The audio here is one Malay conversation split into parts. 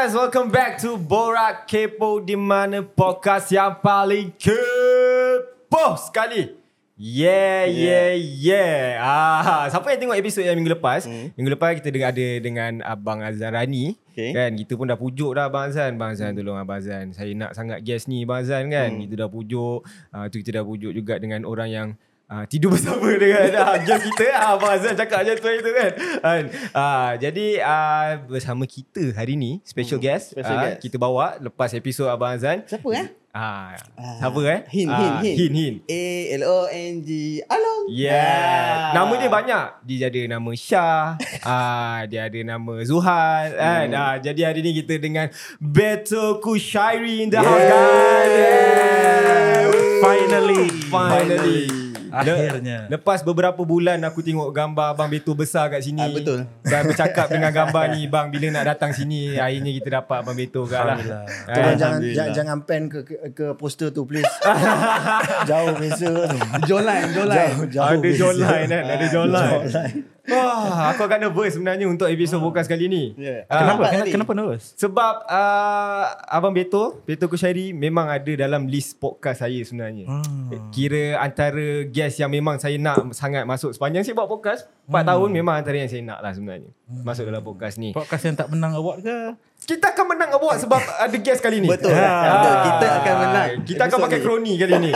guys, welcome back to Borak Kepo di mana podcast yang paling kepo sekali. Yeah, yeah, yeah. Ah, siapa yang tengok episod yang minggu lepas? Hmm. Minggu lepas kita dengar ada dengan Abang Azharani. Okay. Kan, kita pun dah pujuk dah Abang Azhan. Abang Azhan tolong Abang Azhan. Saya nak sangat guest ni Abang Azhan kan. Hmm. Kita dah pujuk. Ah, tu kita dah pujuk juga dengan orang yang Ah, tidur bersama dengan ah, guest kita ah, Abang Azhan cakap macam tu itu kan kan ah, Jadi ah, bersama kita hari ni Special Hmm, guest, special ah, guest. Kita bawa lepas episod Abang Azhan Siapa eh? ah, Ah, Siapa eh Hin, Ah, Hin, Hin. Hin, Hin. A-L-O-N-G Along Yeah. Ah. Nama dia banyak. Dia ada nama Syah. ah, dia ada nama Zuhal. Kan? Ah, jadi hari ni kita dengan Beto Kushairi in the house guys. Yeah. Finally. Finally. Akhirnya. Le- lepas beberapa bulan aku tengok gambar Abang Beto besar kat sini. Ah, betul. Dan bercakap dengan gambar ni bang bila nak datang sini akhirnya kita dapat Abang Beto kat lah. Alhamdulillah. Tolong jangan, jangan jangan pen ke ke, ke poster tu please. jauh beza tu. Jawline Jawline Jauh, jauh Ada jawline kan Ada jawline Jawline. Wah Aku agak nervous sebenarnya Untuk episod podcast kali ni Yeah. Ah, Kenapa? Nampak Kenapa, kenapa nervous? Sebab uh, Abang Beto Beto Kushairi Memang ada dalam list podcast saya sebenarnya Hmm. Kira antara guest yang memang saya nak sangat masuk Sepanjang saya buat podcast 4 tahun memang antara yang saya nak lah sebenarnya Masuk dalam podcast ni Podcast yang tak menang award ke? Kita akan menang award sebab ada guest kali ni Betul. Ah. Betul. Kita akan menang Kita akan pakai ni. kroni kali ni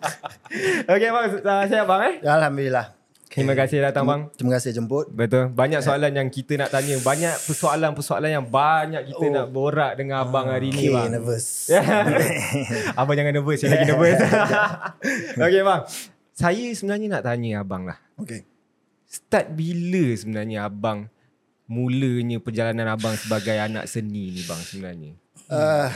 Okay bang uh, Saya bang eh Alhamdulillah. Terima kasih datang bang Terima kasih jemput. Betul. Banyak soalan yang kita nak tanya. Banyak persoalan-persoalan yang banyak kita Oh. nak borak dengan abang hari ni Okay, bang. nervous. abang jangan nervous. Saya lagi nervous. okay bang. Saya sebenarnya nak tanya abang lah. Okay. Start bila sebenarnya abang mulanya perjalanan abang sebagai anak seni ni bang sebenarnya? Uh,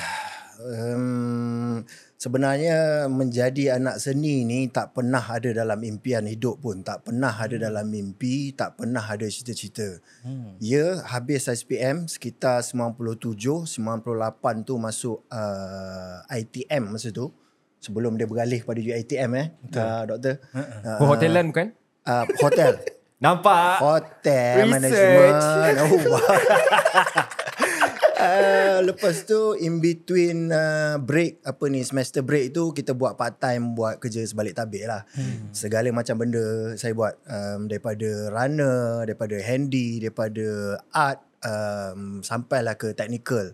um, sebenarnya menjadi anak seni ni tak pernah ada dalam impian hidup pun. Tak pernah ada dalam mimpi, tak pernah ada cita-cita. Hmm. Ya, habis SPM sekitar 97, 98 tu masuk uh, ITM masa tu. Sebelum dia beralih kepada UiTM eh, uh, doktor. Uh, Oh, hotelan bukan? Uh, hotel. Nampak? Hotel Research. management. Oh, wow. Uh, lepas tu in between uh, break apa ni semester break tu kita buat part time buat kerja sebalik tabik lah. Hmm. Segala macam benda saya buat um, daripada runner, daripada handy, daripada art um, sampailah ke technical.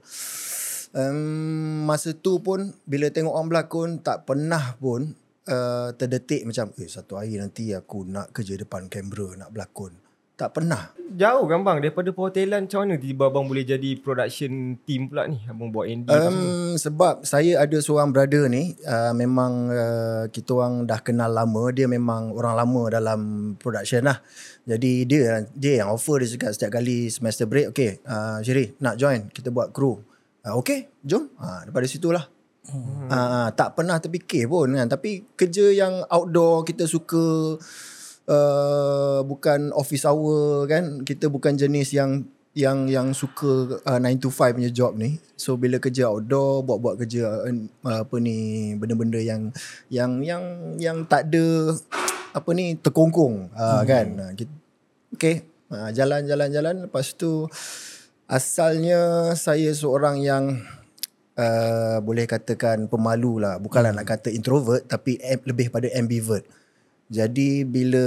Um, masa tu pun bila tengok orang berlakon tak pernah pun uh, terdetik macam eh satu hari nanti aku nak kerja depan kamera nak berlakon. Tak pernah. Jauh kan bang? Daripada perhotelan macam mana tiba abang boleh jadi production team pula ni? Abang buat ND um, sebab saya ada seorang brother ni uh, memang uh, kita orang dah kenal lama dia memang orang lama dalam production lah jadi dia dia yang offer dia cakap setiap kali semester break okay uh, Syiri nak join kita buat crew uh, okay jom uh, daripada situlah hmm. uh, tak pernah terfikir pun kan tapi kerja yang outdoor kita suka uh, bukan office hour kan kita bukan jenis yang yang yang suka uh, 9 to 5 punya job ni. So bila kerja outdoor buat-buat kerja uh, apa ni benda-benda yang yang yang yang tak ada apa ni terkongkong uh, hmm. kan. Uh, kita, okay. Uh, jalan-jalan-jalan lepas tu asalnya saya seorang yang uh, boleh katakan pemalu lah. Bukanlah nak kata introvert tapi lebih pada ambivert jadi bila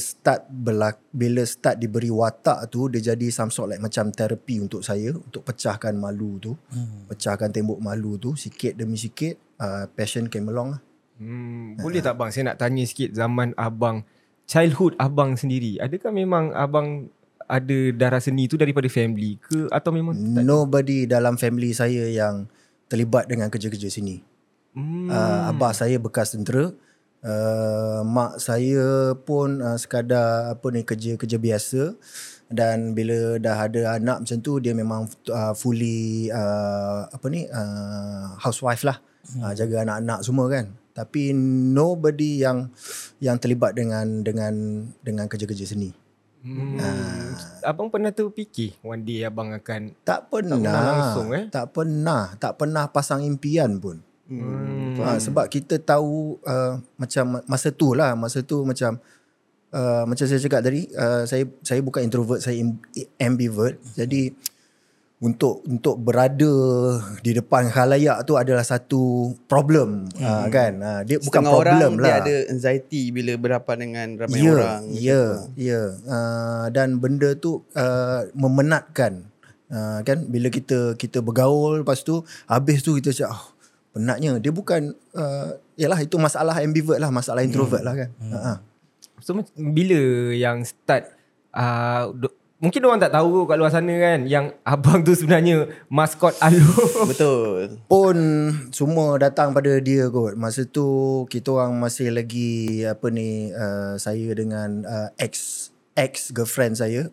start berlak, bila start diberi watak tu dia jadi some sort like macam terapi untuk saya untuk pecahkan malu tu. Hmm. Pecahkan tembok malu tu sikit demi sikit uh, passion came along lah. Hmm, boleh tak bang saya nak tanya sikit zaman abang childhood abang sendiri. Adakah memang abang ada darah seni tu daripada family ke atau memang tak? Nobody dalam family saya yang terlibat dengan kerja-kerja sini. Hmm. Uh, abah saya bekas tentera. Uh, mak saya pun uh, sekadar apa ni kerja-kerja biasa. Dan bila dah ada anak macam tu dia memang uh, fully uh, apa ni uh, housewife lah. Hmm. uh, jaga anak-anak semua kan. Tapi nobody yang yang terlibat dengan dengan dengan kerja-kerja seni. Hmm. Abang pernah terfikir one day abang akan tak pernah pernah. langsung, eh? tak pernah. Tak pernah pasang impian pun hmm. Ha, sebab kita tahu uh, macam masa tu lah masa tu macam uh, macam saya cakap tadi uh, saya saya bukan introvert saya ambivert jadi untuk untuk berada di depan khalayak tu adalah satu problem hmm. uh, kan uh, dia bukan Setengah problem orang lah dia ada anxiety bila berhadapan dengan ramai ya, orang. Ya, ya. Uh, dan benda tu uh, memenatkan. Uh, kan bila kita kita bergaul lepas tu habis tu kita cakap oh, penatnya dia bukan uh, yalah itu masalah ambivert lah masalah introvert lah kan hmm. uh-huh. So bila yang start uh, do, Mungkin orang tak tahu kat luar sana kan Yang abang tu sebenarnya maskot Alung Betul. pun semua datang pada dia kot masa tu kita orang masih lagi apa ni uh, saya dengan uh, ex ex girlfriend saya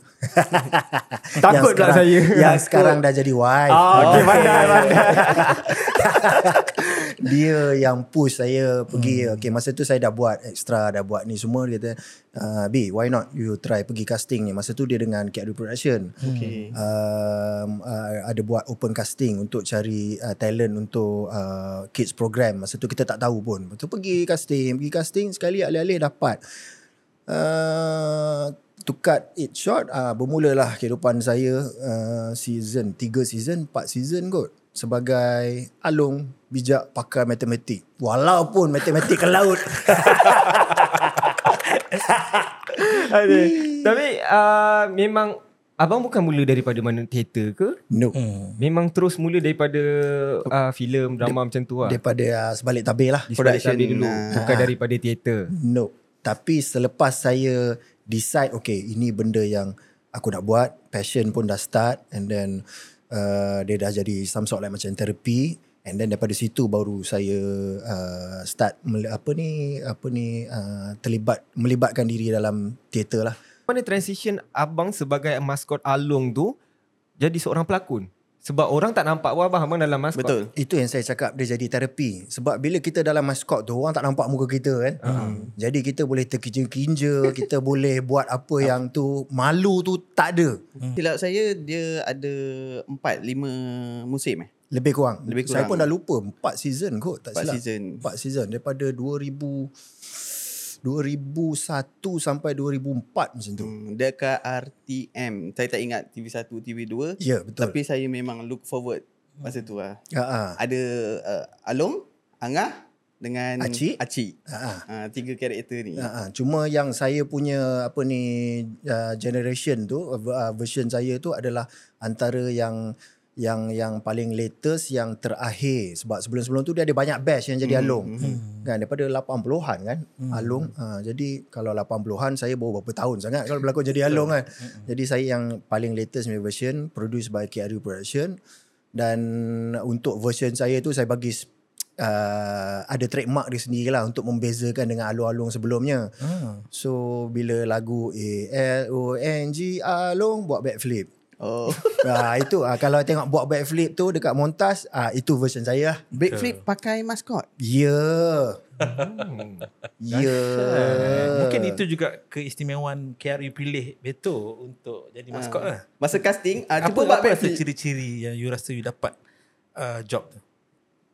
Takut sekarang, pula saya. yang sekarang dah jadi wife Ah, okay, pandai, pandai. dia yang push saya pergi Hmm. okay masa tu saya dah buat extra dah buat ni semua dia kata uh, B why not you try pergi casting ni masa tu dia dengan KRU Production Okay. um, uh, ada buat open casting untuk cari uh, talent untuk uh, kids program masa tu kita tak tahu pun lepas tu pergi casting pergi casting sekali alih-alih dapat uh, to cut it short uh, bermulalah kehidupan saya uh, season 3 season 4 season kot sebagai alung bijak pakar matematik walaupun matematik ke laut Aduh. Tapi uh, memang Abang bukan mula daripada mana teater ke? no Hmm. Memang terus mula daripada uh, filem, drama macam tu lah. daripada uh, sebalik tabir lah Di sebalik production, tabir dulu. ah. Bukan daripada teater. No. Tapi selepas saya decide okay ini benda yang aku nak buat, passion pun dah start and then uh, dia dah jadi some sort like macam therapy and then daripada situ baru saya uh, start mel- apa ni apa ni uh, terlibat melibatkan diri dalam teater lah. Mana transition abang sebagai maskot Alung tu jadi seorang pelakon? Sebab orang tak nampak pun abang, abang dalam maskot. Betul. Itu yang saya cakap dia jadi terapi. Sebab bila kita dalam maskot tu orang tak nampak muka kita kan. Uh-huh. Jadi kita boleh terkinja-kinja, kita boleh buat apa yang tu malu tu tak ada. Silap saya dia ada 4 5 musim eh. Lebih kurang. Lebih Saya kurang. pun dah lupa 4 season kot tak 4 silap. season. 4 season daripada 2000 2001 sampai 2004 macam tu. Hmm, dekat RTM. Saya tak ingat TV1, TV2. Ya, betul. Tapi saya memang look forward masa tu lah. Ha ah. Ada uh, Along, Angah dengan Acik. Acik. Ha ah. Uh, tiga karakter ni. Ha, ha. Cuma yang saya punya apa ni uh, generation tu uh, version saya tu adalah antara yang yang yang paling latest yang terakhir. Sebab sebelum-sebelum tu dia ada banyak batch yang jadi alung. kan daripada 80-an kan alung. Ha, jadi kalau 80-an saya baru berapa tahun sangat kalau berlakon jadi alung kan. Jadi saya yang paling latest punya version produced by KRU Production. Dan untuk version saya tu saya bagi uh, ada trademark dia sendiri lah untuk membezakan dengan alung-alung sebelumnya. Ah. So bila lagu A L O N G alung buat backflip. Oh. ah itu ah, kalau tengok buat backflip tu dekat montas ah itu version saya lah. Backflip pakai maskot. Ya. Ya. Mungkin itu juga keistimewaan KRU pilih Beto untuk jadi maskot lah. Masa casting, uh, Apa, cuba buat apa ciri-ciri yang you rasa you dapat uh, job tu?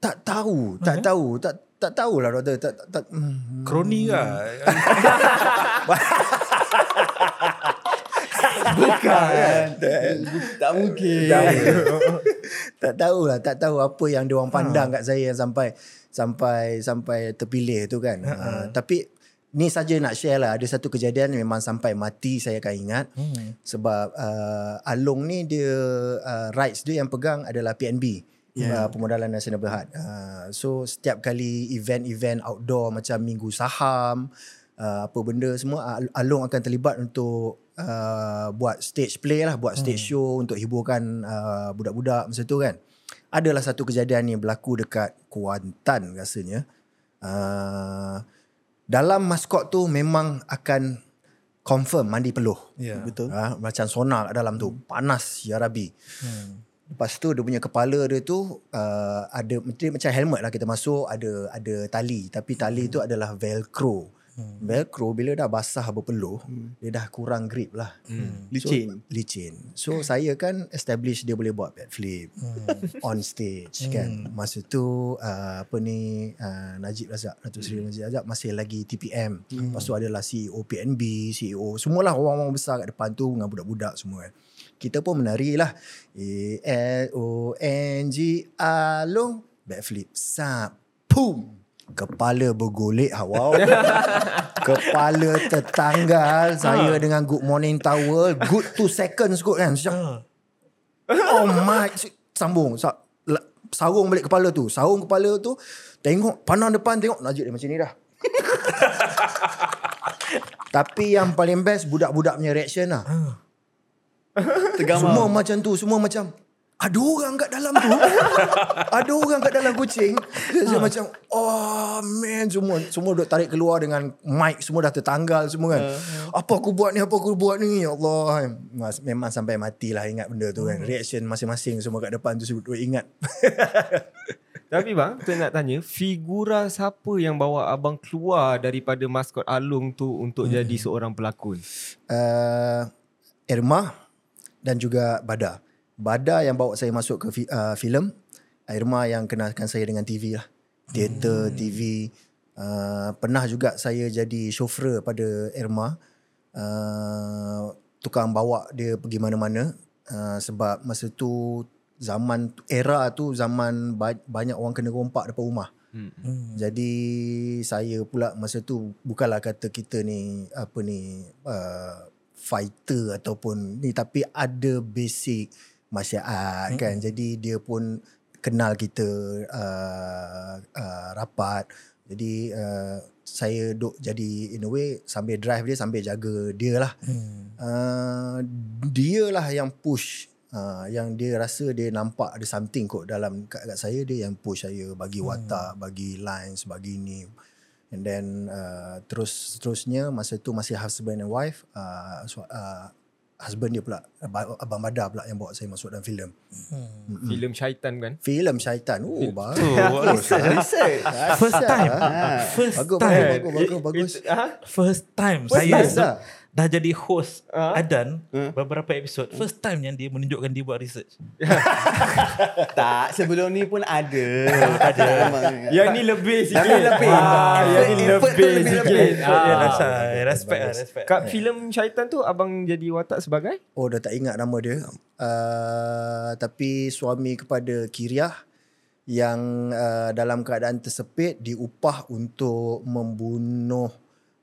Tak tahu, tak tahu, tak tak tahulah doktor. Tak tak, tak hmm. Kroni ke? Bukan. tak mungkin. tak tahulah, tak tahu apa yang dia orang pandang kat saya yang sampai sampai sampai terpilih tu kan. Uh, tapi ni saja nak share lah ada satu kejadian memang sampai mati saya akan ingat Hmm. sebab uh, Along ni dia uh, rights dia yang pegang adalah PNB yeah. uh, Pemodalan Nasional Berhad. Uh, so setiap kali event-event outdoor macam Minggu Saham uh, apa benda semua Al- Along akan terlibat untuk uh, buat stage play lah, buat stage show untuk hiburkan uh, budak-budak masa tu kan. Adalah satu kejadian ni berlaku dekat Kuantan rasanya. Uh, dalam maskot tu memang akan confirm mandi peluh. Ya. Betul. Ha, macam sonar kat dalam tu. Panas ya Rabbi. Hmm. Lepas tu dia punya kepala dia tu uh, ada dia macam helmet lah kita masuk ada ada tali tapi tali tu adalah velcro. Hmm. Velcro bila dah basah berpeluh hmm. dia dah kurang grip lah. Hmm. Licin. So, licin. So saya kan establish dia boleh buat backflip Hmm. on stage kan. Masa tu uh, apa ni uh, Najib Razak, Datuk Seri Najib Razak masih lagi TPM. Lepas tu adalah CEO PNB, CEO semualah orang-orang besar kat depan tu dengan budak-budak semua kan. kita pun menari lah. A-L-O-N-G Along. Backflip. Sap. Pum. Kepala bergolek wow. Kepala tertanggal Saya dengan good morning towel Good 2 seconds kot kan. Macam Oh my Sambung. Sa- Sarung balik kepala tu. Sarung kepala tu Tengok Pandang depan tengok Najib dia macam ni dah. Tapi yang paling best Budak-budak punya reaction lah. Semua macam tu Semua macam ada orang kat dalam tu. Ada orang kat dalam kucing. Dia ha. macam Oh man. Semua Semua duk tarik keluar dengan Mic semua dah tertanggal Semua kan. Apa aku buat ni? Apa aku buat ni? Ya Allah. Mas, Memang sampai matilah Ingat benda tu kan. Reaction masing-masing Semua kat depan tu Duk ingat. Tapi bang, saya nak tanya, figura siapa yang bawa abang keluar daripada maskot Alung tu untuk Hmm. jadi seorang pelakon? uh, Irma Dan juga Bada Bada yang bawa saya masuk ke fi, uh, filem Irma yang kenalkan saya dengan TV lah. Teater, TV uh, Pernah juga saya jadi chauffeur pada Irma. Uh, Tukang bawa dia pergi mana-mana. Uh, Sebab masa tu Zaman era tu zaman ba- banyak orang kena rompak depan rumah. Hmm. Jadi saya pula masa tu bukanlah kata kita ni apa ni uh, fighter ataupun ni tapi ada basic martial art kan. Jadi dia pun kenal kita uh, uh, rapat. Jadi uh, saya duk jadi in a way sambil drive dia sambil jaga dia lah. Hmm. Uh, dia lah yang push Uh, yang dia rasa dia nampak ada something kot dalam kat, kat saya dia yang push saya bagi watak bagi lines bagi ni and then uh, terus terusnya masa tu masih husband and wife uh, so, uh, husband dia pula Abang- Badar pula yang bawa saya masuk dalam filem Hmm. Filem syaitan kan? filem syaitan oh bagus Research, research. First time. Ah. First bagus time. bagus bagus bagus It, ha? First time First saya time dah. jadi host Ah. Adan beberapa episod. First time yang dia menunjukkan dia buat research. Tak, sebelum ni pun ada. ada. Yang ni lebih sikit. Tapi lebih. Ah, yang ni tu lebih lebih- sikit. lebih. Ah, Ah. rasa respect lah, respect. Kat filem syaitan tu abang jadi watak sebagai? Oh dah tak ingat nama dia. Uh, tapi suami kepada Kiriah yang uh, dalam keadaan tersepit diupah untuk membunuh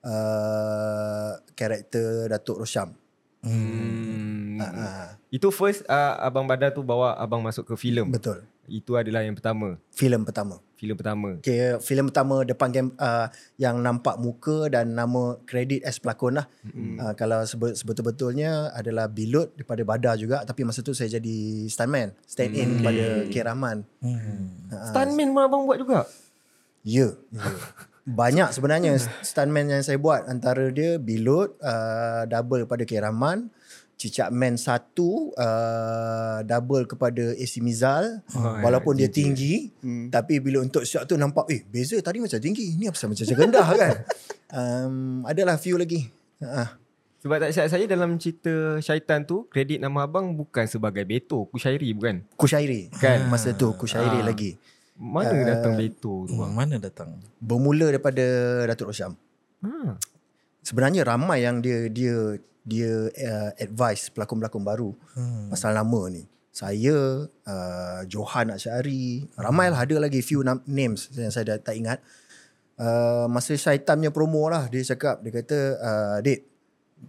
uh, karakter Datuk Rosyam. Hmm. Uh, Itu first uh, abang Badar tu bawa abang masuk ke filem. betul. Itu adalah yang pertama. Filem pertama. Filem pertama. Okay, filem pertama depan game uh, yang nampak muka dan nama kredit as pelakon lah. Mm-hmm. Uh, kalau sebe- sebetul-betulnya adalah Bilut daripada Badar juga tapi masa tu saya jadi stuntman, stand in mm. pada K. Rahman. Hmm. Stuntman pun abang buat juga? Ya. Yeah. Banyak sebenarnya stuntman yang saya buat antara dia Bilut uh, double kepada K. Rahman, Cicak Man satu uh, double kepada AC Mizal Oh, walaupun ya, dia tinggi hmm. tapi bila untuk shot tu nampak eh beza tadi macam tinggi ni apa macam macam rendah kan um, adalah few lagi uh, Sebab tak silap saya dalam cerita syaitan tu kredit nama abang bukan sebagai Beto, Kushairi bukan? Kushairi Kan? masa tu Kushairi Ah. lagi Mana uh, datang Beto tu bang? Hmm, mana datang? bermula daripada Datuk Rosyam Ha. sebenarnya ramai yang dia dia dia uh, advice pelakon-pelakon baru hmm. pasal nama ni. Saya, uh, Johan Asyari, ramailah ada lagi few nam- names yang saya dah tak ingat. Uh, masa Syaitan punya promo lah, dia cakap, dia kata, uh, Dek,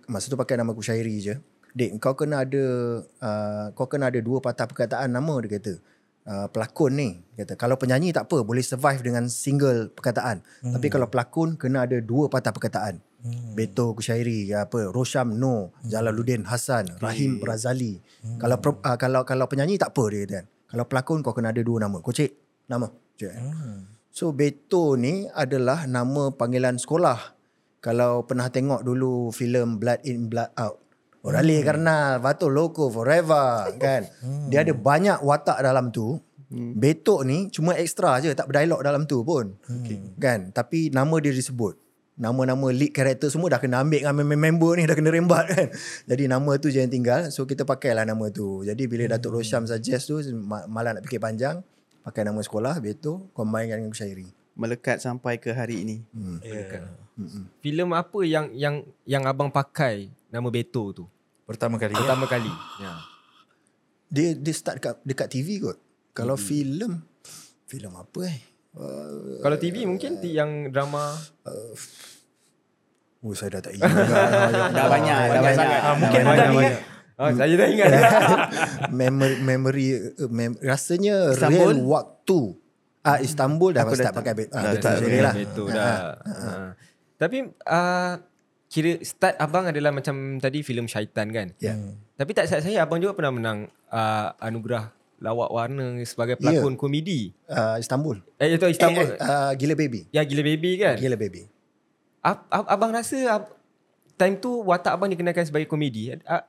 masa tu pakai nama aku Syairi je. Dek, kau kena ada uh, kau kena ada dua patah perkataan nama dia kata. Uh, pelakon ni kata kalau penyanyi tak apa boleh survive dengan single perkataan hmm. tapi kalau pelakon kena ada dua patah perkataan hmm. Beto Kushairi ya apa Rosham No hmm. Jalaluddin Hassan Rahim Razali hmm. kalau uh, kalau kalau penyanyi tak apa dia kata kalau pelakon kau kena ada dua nama kocik nama je hmm. so Beto ni adalah nama panggilan sekolah kalau pernah tengok dulu filem Blood In Blood Out Orale hmm. Karnal, Vato Loco Forever kan. Hmm. Dia ada banyak watak dalam tu. Hmm. Betok ni cuma ekstra je, tak berdialog dalam tu pun. Okay. Kan? Tapi nama dia disebut. Nama-nama lead karakter semua dah kena ambil dengan member ni dah kena rembat kan. Jadi nama tu je yang tinggal. So kita pakailah nama tu. Jadi bila hmm. Datuk Rosyam suggest tu ma- malah nak fikir panjang, pakai nama sekolah Beto combine dengan syairi. Melekat sampai ke hari ini. Hmm. Yeah. Filem apa yang yang yang abang pakai nama Beto tu? Pertama kali. Pertama kali. Ya. dia dia start dekat dekat TV kot. Kalau filem filem apa eh? Uh, Kalau TV mungkin ti- yang drama oh saya dah tak ingat. Dah banyak, dah banyak. Ah, mungkin banyak, anda banyak. Oh, saya dah ingat. memory memory uh, mem, rasanya Istanbul? real waktu. Ah Istanbul dah Aku start dah pakai bet. Ah, dah betul pakai dah. Ha. Tapi uh, kira start abang adalah macam tadi filem Syaitan kan? Ya. Tapi tak silap saya abang juga pernah menang uh, anugerah lawak warna sebagai pelakon komedi. Uh, Istanbul. Eh itu Istanbul. Eh, eh, uh, Gila Baby. Ya Gila Baby kan? Gila Baby. Ab, ab, abang rasa ab, time tu watak abang dikenalkan sebagai komedi. A,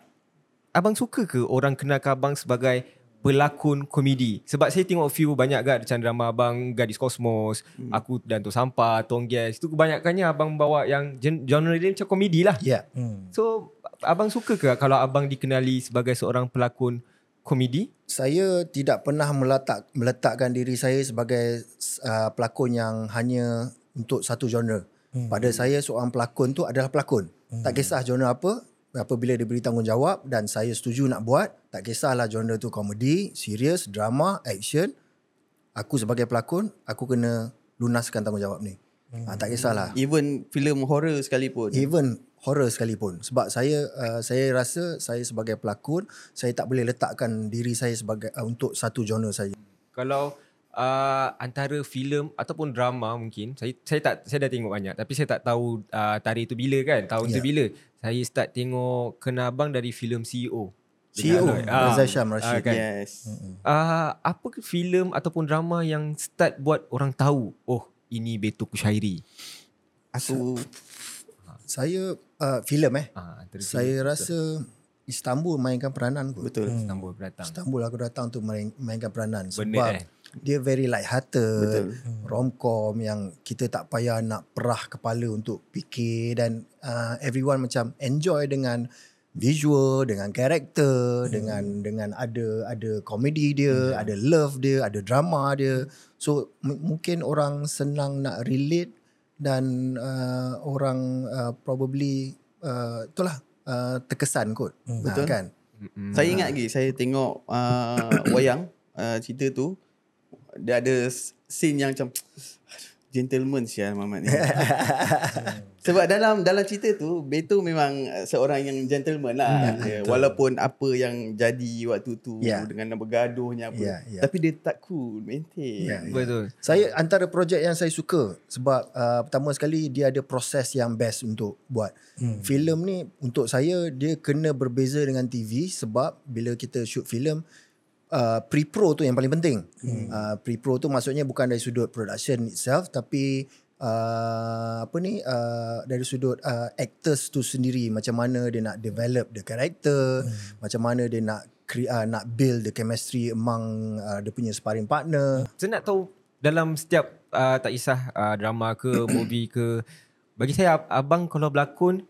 abang suka ke orang kenalkan abang sebagai pelakon komedi? Sebab saya tengok view banyak gak macam drama abang Gadis Kosmos, hmm. Aku dan Tu Sampah, Tong Gas. Itu kebanyakannya abang bawa yang gen, genre dia macam komedi lah. Ya. Hmm. So abang suka ke kalau abang dikenali sebagai seorang pelakon komedi? Saya tidak pernah meletak meletakkan diri saya sebagai uh, pelakon yang hanya untuk satu genre. Hmm. Pada saya seorang pelakon tu adalah pelakon. Hmm. Tak kisah genre apa, apabila diberi tanggungjawab dan saya setuju nak buat, tak kisahlah genre tu komedi, serius, drama, action. Aku sebagai pelakon, aku kena lunaskan tanggungjawab ni. Hmm. Ha, tak kisahlah. Even filem horror sekalipun. Even horror sekalipun sebab saya uh, saya rasa saya sebagai pelakon saya tak boleh letakkan diri saya sebagai uh, untuk satu genre saja. Kalau uh, antara filem ataupun drama mungkin saya saya tak saya dah tengok banyak tapi saya tak tahu uh, tarikh tu bila kan tahun yeah. tu Ya. bila saya start tengok kena abang dari filem CEO CEO. Ah. Razak Syam Rashid. Ah, kan? Yes. uh, apa ke filem ataupun drama yang start buat orang tahu oh ini Beto Kushairi Aku Saya uh, filem eh. ah Saya rasa Istanbul mainkan peranan kot. betul. filem Istanbul datang Istanbul aku datang untuk main, mainkan peranan sebab Bernard, eh? Dia very light hearted, romcom yang kita tak payah nak perah kepala untuk fikir dan uh, everyone macam enjoy dengan visual, dengan karakter, hmm. dengan dengan ada ada komedi dia, ada love dia, ada drama dia. So m- mungkin orang senang nak relate dan uh, orang uh, probably uh, itulah uh, terkesan kot. Hmm. Betul. kan? Mm-mm. Saya ingat lagi saya tengok uh, wayang uh, cerita tu dia ada scene yang macam gentleman sial Muhammad ni. Sebab dalam dalam cerita tu Beto memang uh, seorang yang gentleman lah. Hmm, walaupun apa yang jadi waktu tu Ya. dengan bergaduhnya apa. Ya, ya. Tapi dia tak cool, maintain. Ya, ya. betul Saya antara projek yang saya suka sebab uh, pertama sekali dia ada proses yang best untuk buat. Hmm. Filem ni untuk saya dia kena berbeza dengan TV sebab bila kita shoot filem uh, pre-pro tu yang paling penting. Hmm. Uh, pre-pro tu maksudnya bukan dari sudut production itself tapi uh, apa ni uh, dari sudut uh, actors tu sendiri macam mana dia nak develop the character, hmm. macam mana dia nak cre- uh, nak build the chemistry among uh, dia punya sparring partner. Saya nak tahu dalam setiap uh, tak kisah uh, drama ke movie ke bagi saya ab- abang kalau berlakon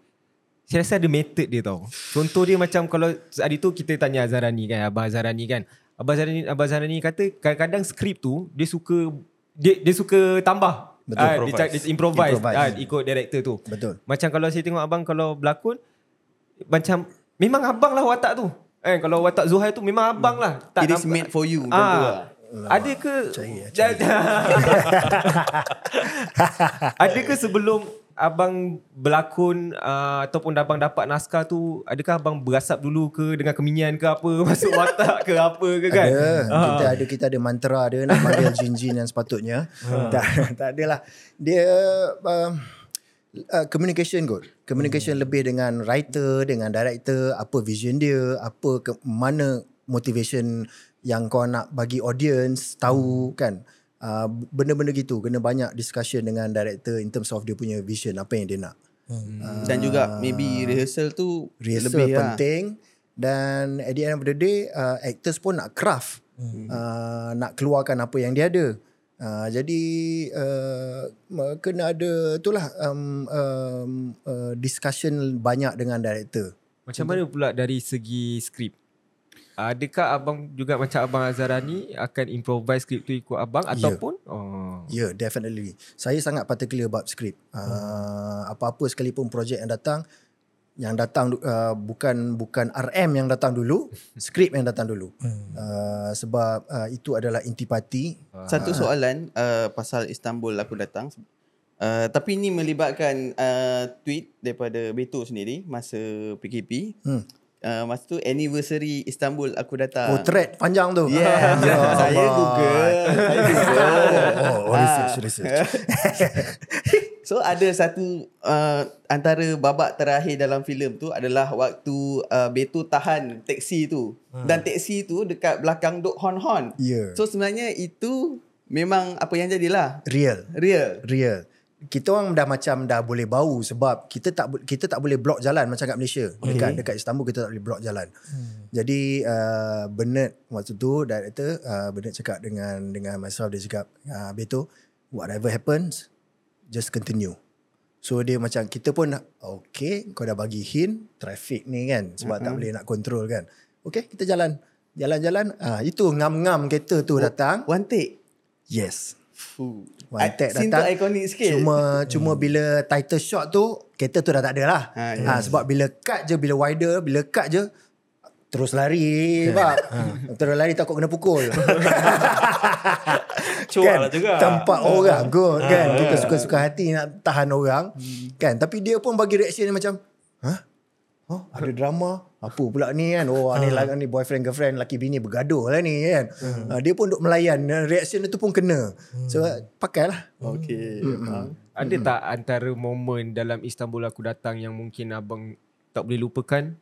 saya rasa ada method dia tau. Contoh dia macam kalau hari tu kita tanya Azharani kan, Abang Azharani kan. Abang Azharani Abang Azharani kata kadang-kadang skrip tu dia suka dia dia suka tambah. Betul. Ah, dia, dia improvise, Improvise. Ah, ikut director tu. Betul. Macam kalau saya tengok abang kalau berlakon macam memang abang lah watak tu. Eh kalau watak Zuhair tu memang abang lah. It is made for you lah. Ah, ada ke Ada ke sebelum abang berlakon uh, ataupun abang dapat naskah tu adakah abang berasap dulu ke dengan keminyan ke apa masuk watak ke apa ke kan? Ada. Ah. Kita ada kita ada mantra dia nak panggil jin-jin yang sepatutnya. tak tak adalah. Dia um, uh, communication kot. Communication Hmm. lebih dengan writer, dengan director, apa vision dia, apa ke, mana motivation yang kau nak bagi audience tahu Hmm. kan. Uh, benda-benda gitu kena banyak discussion dengan director in terms of dia punya vision apa yang dia nak. Dan juga maybe rehearsal tu rehearsal lebih lah. penting dan at the end of the day uh, actors pun nak craft hmm. uh, nak keluarkan apa yang dia ada uh, jadi uh, kena ada itulah um, um, uh, discussion banyak dengan director Macam mana pula dari segi skrip? Adakah abang juga macam abang Azharani akan improvise skrip tu ikut abang Ya. ataupun oh Yeah, definitely. Saya sangat particular about script. Uh, apa-apa sekalipun projek yang datang, yang datang uh, bukan bukan RM yang datang dulu, skrip yang datang dulu. Uh, sebab uh, itu adalah intipati. Satu soalan uh, pasal Istanbul aku datang. Uh, tapi ini melibatkan uh, tweet daripada Beto sendiri masa PKP. Hmm. Uh, masa tu anniversary Istanbul aku datang. Oh, thread panjang tu. Yeah, Ya saya. Google. Saya Google. Oh, oh research, Ah. research. So ada satu uh, antara babak terakhir dalam filem tu adalah waktu uh, Beto tahan teksi tu. Hmm. Dan teksi tu dekat belakang duk hon-hon. Ya. So sebenarnya itu memang apa yang jadilah. Real. Real. Real. Kita orang dah macam dah boleh bau sebab kita tak kita tak boleh block jalan macam kat Malaysia. Dekat dekat Istanbul kita tak boleh block jalan. Hmm. Jadi uh, Bernard waktu tu director uh, Bernard cakap dengan dengan myself dia cakap uh, Beto whatever happens just continue. So dia macam kita pun okay kau dah bagi hint traffic ni kan sebab tak boleh nak control kan. Okay kita jalan. Jalan-jalan ah itu ngam-ngam kereta tu datang. One take. Yes. Fuh. One take Scene tu datang. ikonik sikit. Cuma cuma bila title shot tu kereta tu dah tak ada lah. Ha, Ha, sebab bila cut je bila wider bila cut je terus lari bab. terus lari takut kena pukul. Cuak lah juga. Tempat orang kot kan. Kita suka-suka hati nak tahan orang. Kan. Tapi dia pun bagi reaction macam, "Hah? Oh, ada drama. Apa pula ni kan? Oh, ni lah ni boyfriend girlfriend laki bini bergaduh lah ni kan. Ha, dia pun duk melayan. Reaction dia tu pun kena. So, pakailah. Okay. Faham. Ada tak antara momen dalam Istanbul aku datang yang mungkin abang tak boleh lupakan?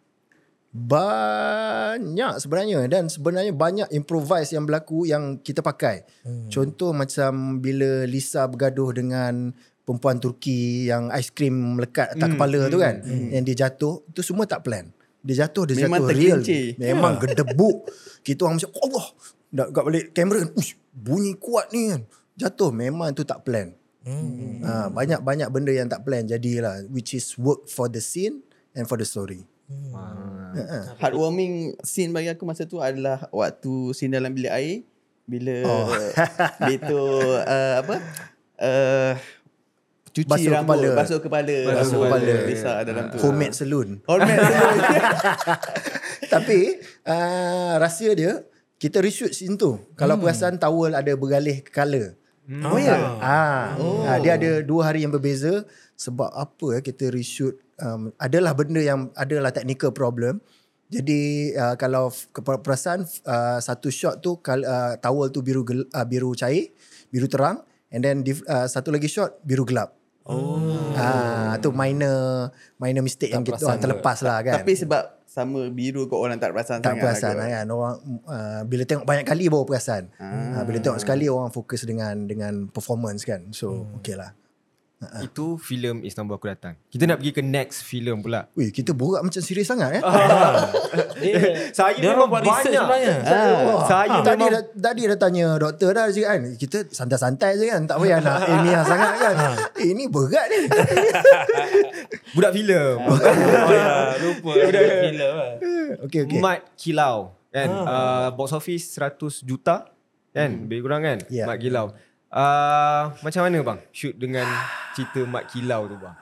Banyak sebenarnya dan sebenarnya banyak improvise yang berlaku yang kita pakai. Hmm. Contoh macam bila Lisa bergaduh dengan perempuan Turki yang aiskrim melekat atas hmm. kepala tu kan. Hmm. Yang dia jatuh, itu semua tak plan. Dia jatuh, dia Memang jatuh real. tergelincir. Memang gedebuk. Kita orang macam Allah. Dah kat balik kamera kan. Ush, bunyi kuat ni kan. Jatuh memang tu tak plan. Hmm. Ha, banyak-banyak benda yang tak plan jadilah which is work for the scene and for the story. Heartwarming scene bagi aku masa tu adalah waktu scene dalam bilik air bila oh. Beto uh, apa? Uh, cuci Basuh rambut, kepala. basuh kepala, Basuh kepala. Lisa dalam tu. Homemade saloon. Homemade saloon. Tapi uh, rahsia dia kita reshoot scene tu. Kalau Hmm. perasan towel ada bergalih color. Oh ya. Ah, oh. ah, dia ada dua hari yang berbeza sebab apa ya kita reshoot um, adalah benda yang adalah technical problem. Jadi uh, kalau ke- perasan uh, satu shot tu kal- uh, towel tu biru gel, uh, biru cair, biru terang and then uh, satu lagi shot biru gelap. Oh. Ah, tu minor minor mistake yang kita orang terlepas lah kan. Tapi sebab sama biru kau orang tak perasan tak sangat. perasan lah lah kan orang uh, bila tengok banyak kali baru perasan ah. uh, bila tengok sekali orang fokus dengan dengan performance kan so hmm. okey lah Uh. Itu filem Istanbul aku datang. Kita nak pergi ke next filem pula. Wih, kita borak macam serius sangat eh. Dia, Saya dia memang buat research banyak. sebenarnya. Ah, Saya tadi memang- dah, tadi dah tanya doktor dah cakap kan kita santai-santai je kan tak payah nak ilmiah sangat kan. Eh, ini berat ni. Budak filem. Oh ya, lupa. Udah filem lah. okey okey. Mat Kilau kan uh, box office 100 juta kan lebih kurang kan Ya. Mat Kilau uh, macam mana bang? Shoot dengan cerita Mat Kilau tu bang.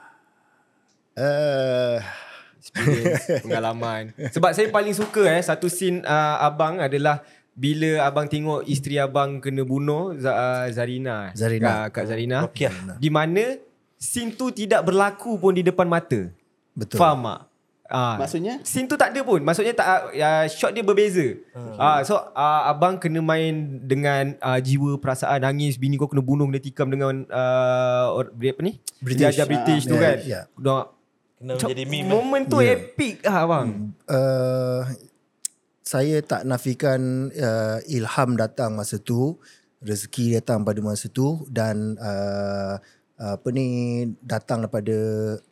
Uh, experience pengalaman. Sebab saya paling suka eh satu scene uh, abang adalah bila abang tengok isteri abang kena bunuh uh, Zarina. Zarina. Kak, Kak Zarina. Rokiah. di mana scene tu tidak berlaku pun di depan mata. Betul. faham tak Ah, Maksudnya? Scene tu tak ada pun. Maksudnya tak uh, shot dia berbeza. Hmm. Ah, so uh, abang kena main dengan uh, jiwa perasaan nangis bini kau kena bunuh kena tikam dengan uh, or, apa ni? British. Penjajah British Ah, tu ya, kan. Dah Kena menjadi meme. Momen tu Ya. epic ah abang. Uh, saya tak nafikan uh, ilham datang masa tu, rezeki datang pada masa tu dan uh, apa ni datang daripada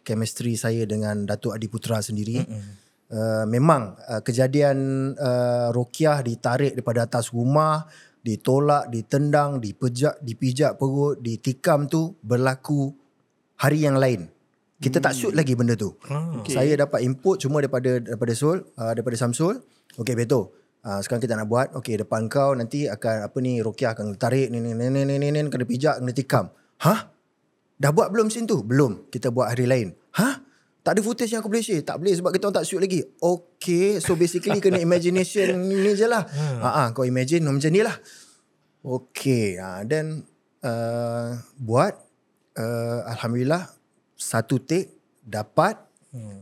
chemistry saya dengan Datuk Adi Putra sendiri. Mm-hmm. Uh, memang uh, kejadian uh, Rokiah ditarik daripada atas rumah, ditolak, ditendang, dipejak, dipijak perut, ditikam tu berlaku hari yang lain. Kita tak shoot lagi benda tu. Ah. Okay. Saya dapat input cuma daripada daripada Sol, uh, daripada Samsul. Okey Beto. Uh, sekarang kita nak buat. Okey depan kau nanti akan apa ni Rokiah akan tarik ni ni ni ni ni, ni, ni kena pijak kena tikam. Hah? Dah buat belum scene tu? Belum. Kita buat hari lain. Hah? Tak ada footage yang aku boleh share. Tak boleh sebab kita orang tak shoot lagi. Okay. So basically kena imagination ni je lah. Ha ah, kau imagine macam ni lah. Okay. Ha, then uh, buat. Uh, Alhamdulillah. Satu take. Dapat.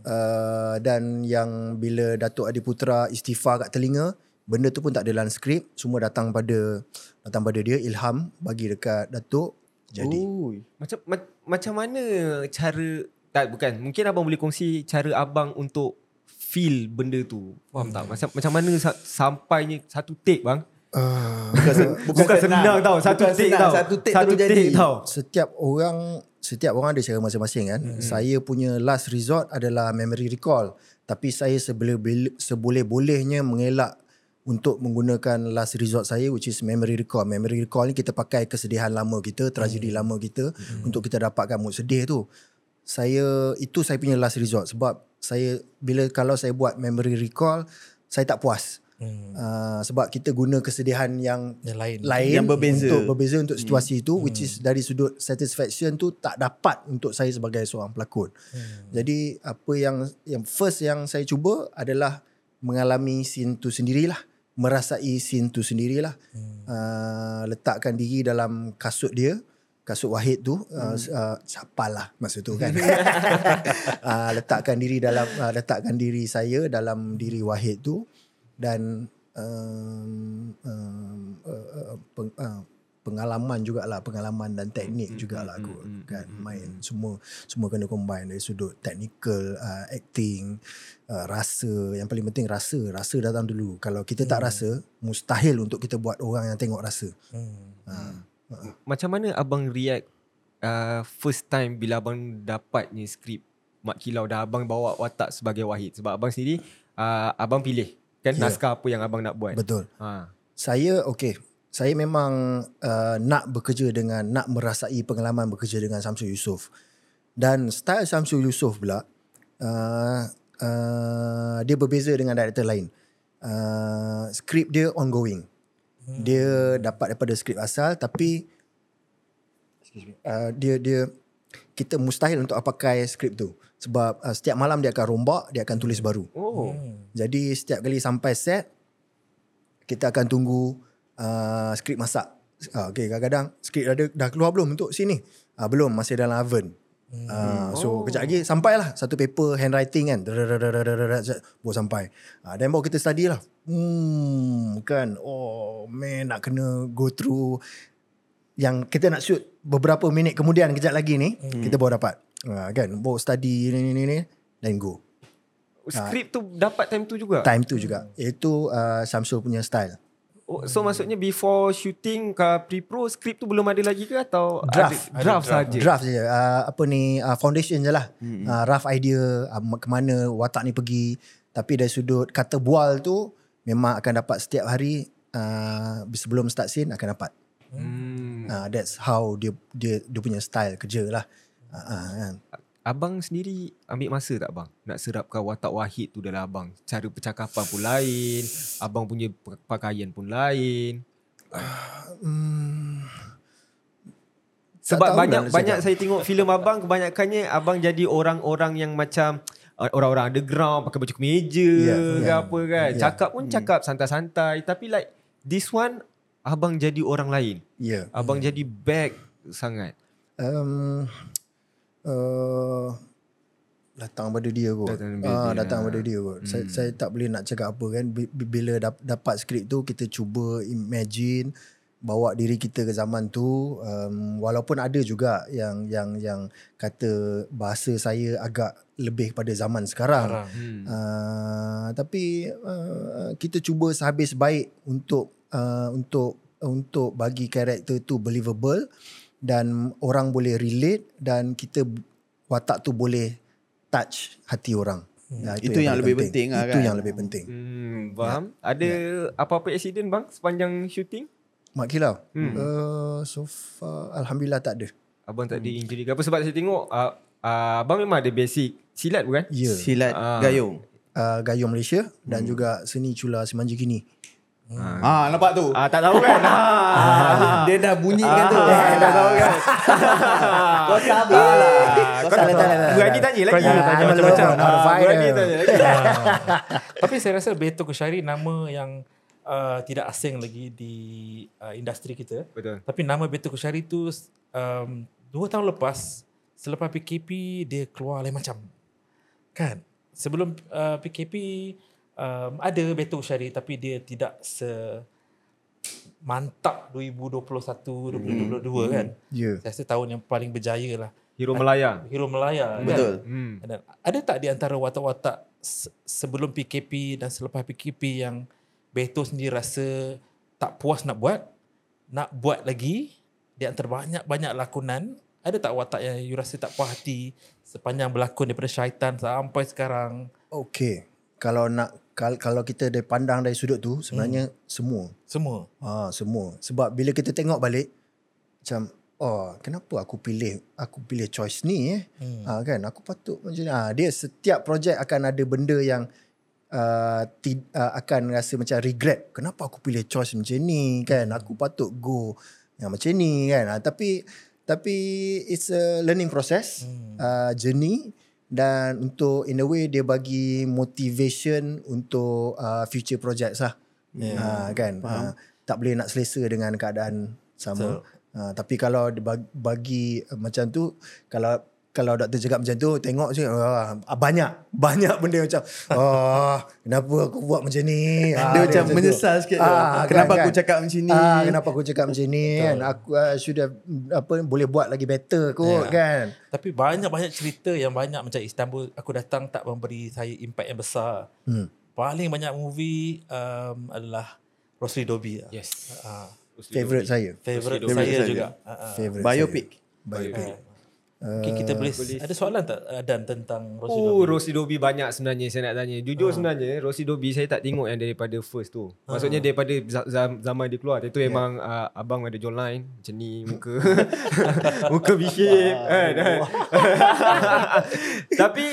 Uh, dan yang bila Datuk Adi Putra istighfar kat telinga. Benda tu pun tak ada dalam skrip. Semua datang pada datang pada dia. Ilham bagi dekat Datuk. Jadi. Ui. Macam ma- macam mana cara tak bukan mungkin abang boleh kongsi cara abang untuk feel benda tu. Faham tak? Macam macam mana sa- sampainya satu take bang? Uh, Bukan, sen- Bukan senang tau, satu Bukan take senang, tau. Satu take Satu terus jadi. take tau. setiap orang setiap orang ada cara masing-masing kan. Hmm. Saya punya last resort adalah memory recall. Tapi saya seboleh seboleh-bolehnya mengelak untuk menggunakan last resort saya which is memory recall. Memory recall ni kita pakai kesedihan lama kita, tragedi hmm. lama kita hmm. untuk kita dapatkan mood sedih tu. Saya itu saya punya last resort sebab saya bila kalau saya buat memory recall saya tak puas. Hmm. Uh, sebab kita guna kesedihan yang Yang lain. lain Yang berbeza. untuk berbeza untuk situasi hmm. itu which is dari sudut satisfaction tu tak dapat untuk saya sebagai seorang pelakon. Hmm. Jadi apa yang yang first yang saya cuba adalah mengalami scene tu sendirilah, merasai scene tu sendirilah. Hmm. Uh, letakkan diri dalam kasut dia, kasut Wahid tu, uh, uh, siapalah masa tu kan. uh, letakkan diri dalam uh, letakkan diri saya dalam diri Wahid tu dan um, um, uh, uh, peng, uh, pengalaman jugalah pengalaman dan teknik jugalah aku kan main. Semua semua kena combine dari sudut technical uh, acting uh, rasa. Yang paling penting rasa rasa datang dulu. Kalau kita tak rasa mustahil untuk kita buat orang yang tengok rasa. Hmm. Macam mana abang react uh, first time bila abang dapatnya skrip Mak Kilau dah abang bawa watak sebagai Wahid? Sebab abang sendiri uh, abang pilih kan Ya. naskah apa yang abang nak buat. betul. Ha. saya okey saya memang uh, nak bekerja dengan nak merasai pengalaman bekerja dengan Samsul Yusof. Dan style Samsul Yusof pula uh, uh, dia berbeza dengan director lain. Uh, skrip dia ongoing. Dia dapat daripada skrip asal tapi uh, dia dia kita mustahil untuk pakai skrip tu. Sebab uh, setiap malam dia akan rombak dia akan tulis baru. Oh. jadi setiap kali sampai set kita akan tunggu uh, skrip masak. Uh, okay, kadang-kadang skrip dah, dah keluar belum untuk sini? Uh, belum, masih dalam oven. Uh, so Oh. kejap lagi sampailah satu paper handwriting kan baru sampai uh, dan baru kita study lah hmm kan oh man nak kena go through yang kita nak shoot beberapa minit kemudian kejap lagi ni hmm. kita baru dapat uh, kan baru study ni ni ni, ni then go Skrip tu dapat time tu juga. time tu juga itu uh, Samsul punya style Oh, so maksudnya before shooting ke pre-pro skrip tu belum ada lagi ke atau Draft. ada draft saja. draft je uh, apa ni uh, foundation je lah mm-hmm. uh, rough idea uh, ke mana watak ni pergi tapi dari sudut kata bual tu memang akan dapat setiap hari uh, sebelum start scene akan dapat Hmm. uh, that's how dia dia dia punya style kerja lah uh, uh, kan Abang sendiri ambil masa tak bang nak serapkan watak Wahid tu dalam abang? Cara percakapan pun lain, abang punya pakaian pun lain. hmm, Sebab banyak banyak saya tengok filem abang kebanyakannya abang jadi orang-orang yang macam uh, orang-orang underground pakai baju kemeja Ya, ke ya, apa kan. ya. Cakap pun cakap santai-santai tapi like this one abang jadi orang lain. ya yeah. Abang jadi back sangat. um, uh, datang pada dia kot. Datang pada Ah, dia. datang pada dia kot. Hmm. Saya, saya tak boleh nak cakap apa kan. Bi- bi- Bila dap, dapat skrip tu kita cuba imagine bawa diri kita ke zaman tu um, walaupun ada juga yang yang yang kata bahasa saya agak lebih pada zaman sekarang. Sekarang. Hmm. Uh, tapi uh, kita cuba sehabis baik untuk uh, untuk untuk bagi karakter tu believable dan orang boleh relate dan kita watak tu boleh touch hati orang. Ya, Itu yang paling lebih penting lah Itu kan. yang lebih penting. Hmm, faham? Ada apa-apa accident bang sepanjang shooting? Mak Kilau. Hmm. Uh, so far alhamdulillah tak ada. Abang tak ada injury ke apa sebab saya tengok uh, uh, abang memang ada basic silat bukan? Ya. Yeah. Silat Ah. gayung. Uh, Gayung Malaysia dan juga seni cula Semanja Kini. Ah, nampak tu. Ah, tak tahu kan? Ah. Dia dah bunyikan tu. Ah, dah tahu kan? Kau sabarlah. Kau tak tak. Berani tanya lagi. Kau tanya Ah, macam-macam. ah. Berani tanya lagi. Tapi saya rasa Beto Kushari nama yang uh, tidak asing lagi di uh, industri kita. Betul. Tapi nama Beto Kushari tu um, dua tahun lepas selepas PKP dia keluar lain macam. Kan? Sebelum uh, PKP um, ada Beto Kushari tapi dia tidak se mantap 2021 2022 kan. Ya. Saya rasa tahun yang paling berjaya lah. Hero Melaya. Hero Melaya kan. Betul. Hmm. Dan ada tak di antara watak-watak se- sebelum PKP dan selepas PKP yang Beto sendiri rasa tak puas nak buat, nak buat lagi di antara banyak-banyak lakonan, ada tak watak yang you rasa tak puas hati sepanjang berlakon daripada Syaitan sampai sekarang? Okay. Kalau nak kal- kalau kita dari pandang dari sudut tu sebenarnya Hmm. semua. Semua. Ha, semua. Sebab bila kita tengok balik macam oh kenapa aku pilih aku pilih choice ni eh? Hmm. Ha, kan aku patut macam ni. Ha, dia setiap projek akan ada benda yang uh, ti, uh, akan rasa macam regret. Kenapa aku pilih choice macam ni kan? Aku patut go yang macam ni kan. Ha, tapi tapi it's a learning process, Hmm. uh, journey dan untuk in a way dia bagi motivation untuk uh, future projects lah. Yeah. Ha, kan? Ha, tak boleh nak selesa dengan keadaan sama. Ha, tapi kalau bagi, bagi uh, macam tu kalau kalau doktor cakap macam tu tengok je uh, banyak banyak benda macam oh kenapa aku buat macam ni Ah, Dia macam tu. menyesal sikit tu. Kenapa aku cakap macam ni? ah, kenapa aku cakap macam ni kan aku uh, sudah apa boleh buat lagi better kot Ya. kan Tapi banyak-banyak cerita yang banyak macam Istanbul aku datang tak memberi saya impact yang besar. hmm. Paling banyak movie um, adalah Rosli Dobi. lah. Yes. Ah, favorite saya favorite Rosli saya saja. juga. Ah, ah. favorite Biopic. saya. biopic Mungkin kita boleh, ada soalan tak Adan tentang Rosli Oh, Dobi? Rossi Dobi banyak sebenarnya saya nak tanya. Jujur sebenarnya Rossi Dobi saya tak tengok yang daripada first tu. Maksudnya daripada za- za- zaman dia keluar. Itu memang uh, abang ada jawline macam ni muka. muka biship kan. Tapi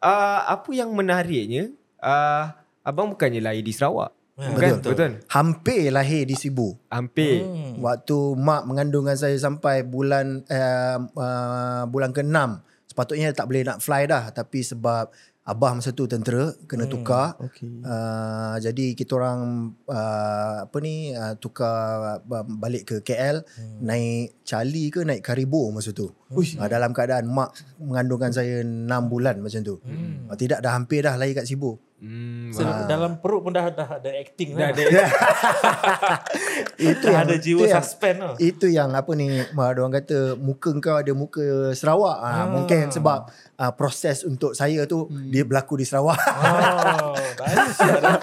uh, apa yang menariknya uh, abang bukannya lahir di Sarawak. Ya, Bukan? betul. Betul. hampir lahir di Sibu Hampir. Hmm. Waktu mak mengandungkan saya sampai bulan uh, uh, bulan ke-6 sepatutnya tak boleh nak fly dah tapi sebab abah masa tu tentera kena Hmm, tukar Okey. uh, jadi kita orang uh, apa ni uh, tukar uh, balik ke KL Hmm. naik Charlie ke naik Karibo masa tu uh, dalam keadaan mak mengandungkan saya 6 bulan macam tu Hmm. uh, tidak dah hampir dah lahir kat Sibu Hmm. So, dalam perut pun dah dah ada acting Dah dah. ada itu Dah ada jiwa itu yang- suspense lah. Itu yang apa ni mak orang kata muka kau ada muka Sarawak. Ah, Ah. mungkin sebab ah, proses untuk saya tu Hmm. dia berlaku di Sarawak. Oh, lah.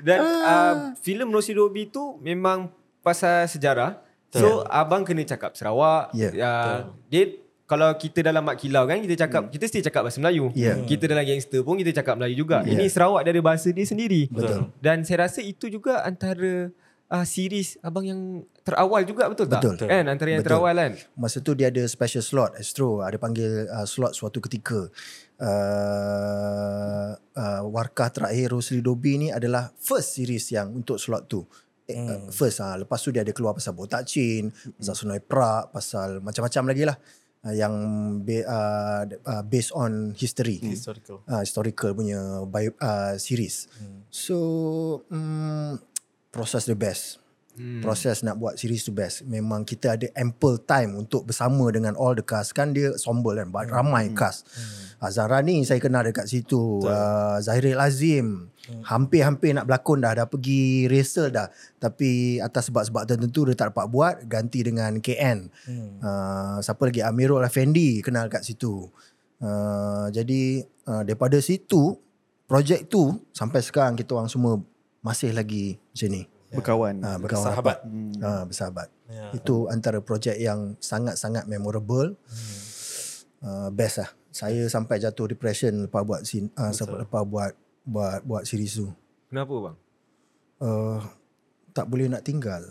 Dan uh, filem Rossi Dobi tu memang pasal sejarah. So abang kena cakap Sarawak. Ya. Uh, dia kalau kita dalam mak kilau kan kita cakap kita still cakap bahasa Melayu. Ya. Kita dalam gangster pun kita cakap Melayu juga. Ya. Ini Sarawak dia ada bahasa dia sendiri. Betul. Dan saya rasa itu juga antara uh, series abang yang terawal juga betul tak? Betul. Kan antara yang Betul. terawal kan. Masa tu dia ada special slot Astro ada panggil uh, slot suatu ketika. Uh, uh, Warkah terakhir Rosli Dobi ni adalah first series yang untuk slot tu. Eh, uh, first ah lepas tu dia ada keluar pasal botak chin, pasal Sungai Prak, pasal macam-macam lagi lah. Uh, yang be, uh, uh, based on history. Historical. uh, historical punya bio, uh, series. Hmm. So um, proses the best. Hmm. Proses nak buat series tu best. Memang kita ada ample time untuk bersama dengan all the cast. Kan dia sombol kan. Hmm. Ramai cast. Hmm. Azhara ni saya kenal dekat situ. Uh, Zahiril Azim. Hmm. Hampir-hampir nak berlakon dah. Dah pergi rehearsal dah. Tapi atas sebab-sebab tertentu dia tak dapat buat. Ganti dengan KN. Hmm. Uh, siapa lagi? Amirul Effendi kenal kat situ. Uh, jadi uh, daripada situ projek tu sampai sekarang kita orang semua masih lagi macam ni. Berkawan. Uh, berkawan Bersahabat. rapat. Uh, bersahabat. Ya. Itu antara projek yang sangat-sangat memorable. Uh, best lah. Saya sampai jatuh depression lepas buat scene, uh, lepas buat buat buat series tu. Kenapa bang? Uh, tak boleh nak tinggal.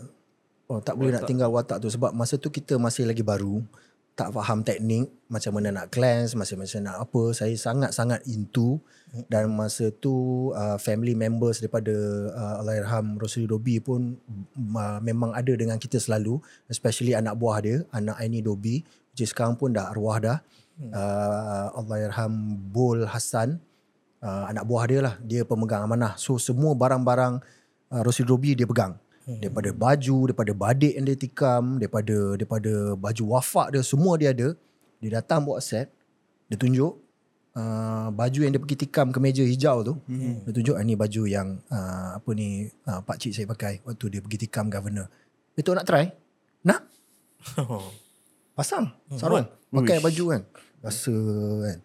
Oh, tak boleh nak tinggal watak tu sebab masa tu kita masih lagi baru. Tak faham teknik macam mana nak cleanse, macam mana nak apa. Saya sangat-sangat into dan masa tu uh, family members daripada uh, Allahyarham Rosli Dobi pun uh, memang ada dengan kita selalu especially anak buah dia, anak Aini Dobi which is sekarang pun dah arwah dah. Uh, Allahyarham Bol Hassan uh, anak buah dia lah, dia pemegang amanah. So semua barang-barang uh, Rosli Dobi dia pegang. Daripada baju, daripada badik yang dia tikam, daripada daripada baju wafak dia, semua dia ada. Dia datang buat set, dia tunjuk uh, baju yang dia pergi tikam ke meja hijau tu. Hmm. Dia tunjuk ah, ni baju yang uh, apa ni uh, pak cik saya pakai waktu dia pergi tikam governor. Betul nak try? Nak? Pasang sarung, pakai baju kan. Rasa kan.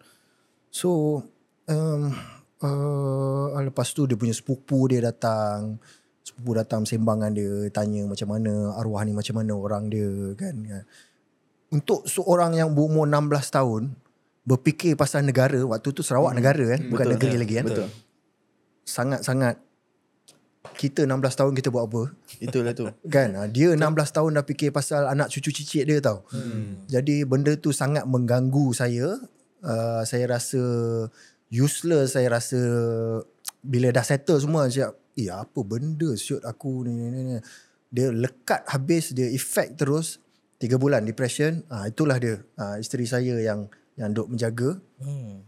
So um, uh, lepas tu dia punya sepupu dia datang sepupu datang sembangan dia tanya macam mana arwah ni macam mana orang dia kan kan. untuk seorang yang berumur 16 tahun berfikir pasal negara waktu tu Sarawak negara kan bukan Betul. negeri lagi kan Betul. sangat-sangat kita 16 tahun kita buat apa Itulah tu. kan Ah, dia 16 tahun dah fikir pasal anak cucu cicit dia tau hmm. jadi benda tu sangat mengganggu saya uh, saya rasa useless saya rasa bila dah settle semua cakap eh apa benda shoot aku ni, ni, ni. dia lekat habis dia effect terus 3 bulan depression ah itulah dia ah, isteri saya yang yang duk menjaga Hmm.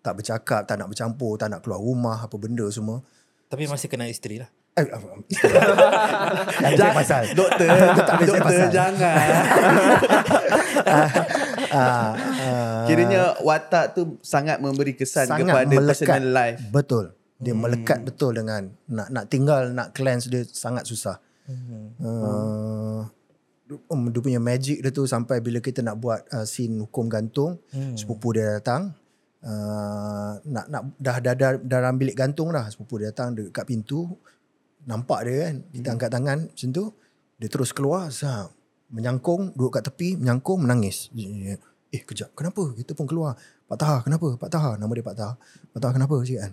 tak bercakap tak nak bercampur tak nak keluar rumah apa benda semua Tapi masih kena isteri lah. Eh, apa? Jangan pasal. Doktor, tak doktor pasal. jangan. Ah, ah, Kiranya watak tu sangat memberi kesan sangat kepada melekat. personal life. Betul. Dia hmm. melekat betul dengan nak nak tinggal, nak cleanse dia sangat susah. Hmm. Uh, um, dia punya magic dia tu sampai bila kita nak buat uh, scene hukum gantung, hmm. sepupu dia datang. Uh, nak nak dah dah dah dalam bilik gantung dah sepupu dia datang dekat pintu nampak dia kan kita angkat tangan macam tu dia terus keluar sah, menyangkung duduk kat tepi menyangkung menangis eh kejap kenapa kita pun keluar Pak Taha kenapa Pak Taha nama dia Pak Taha Pak Taha kenapa cik kan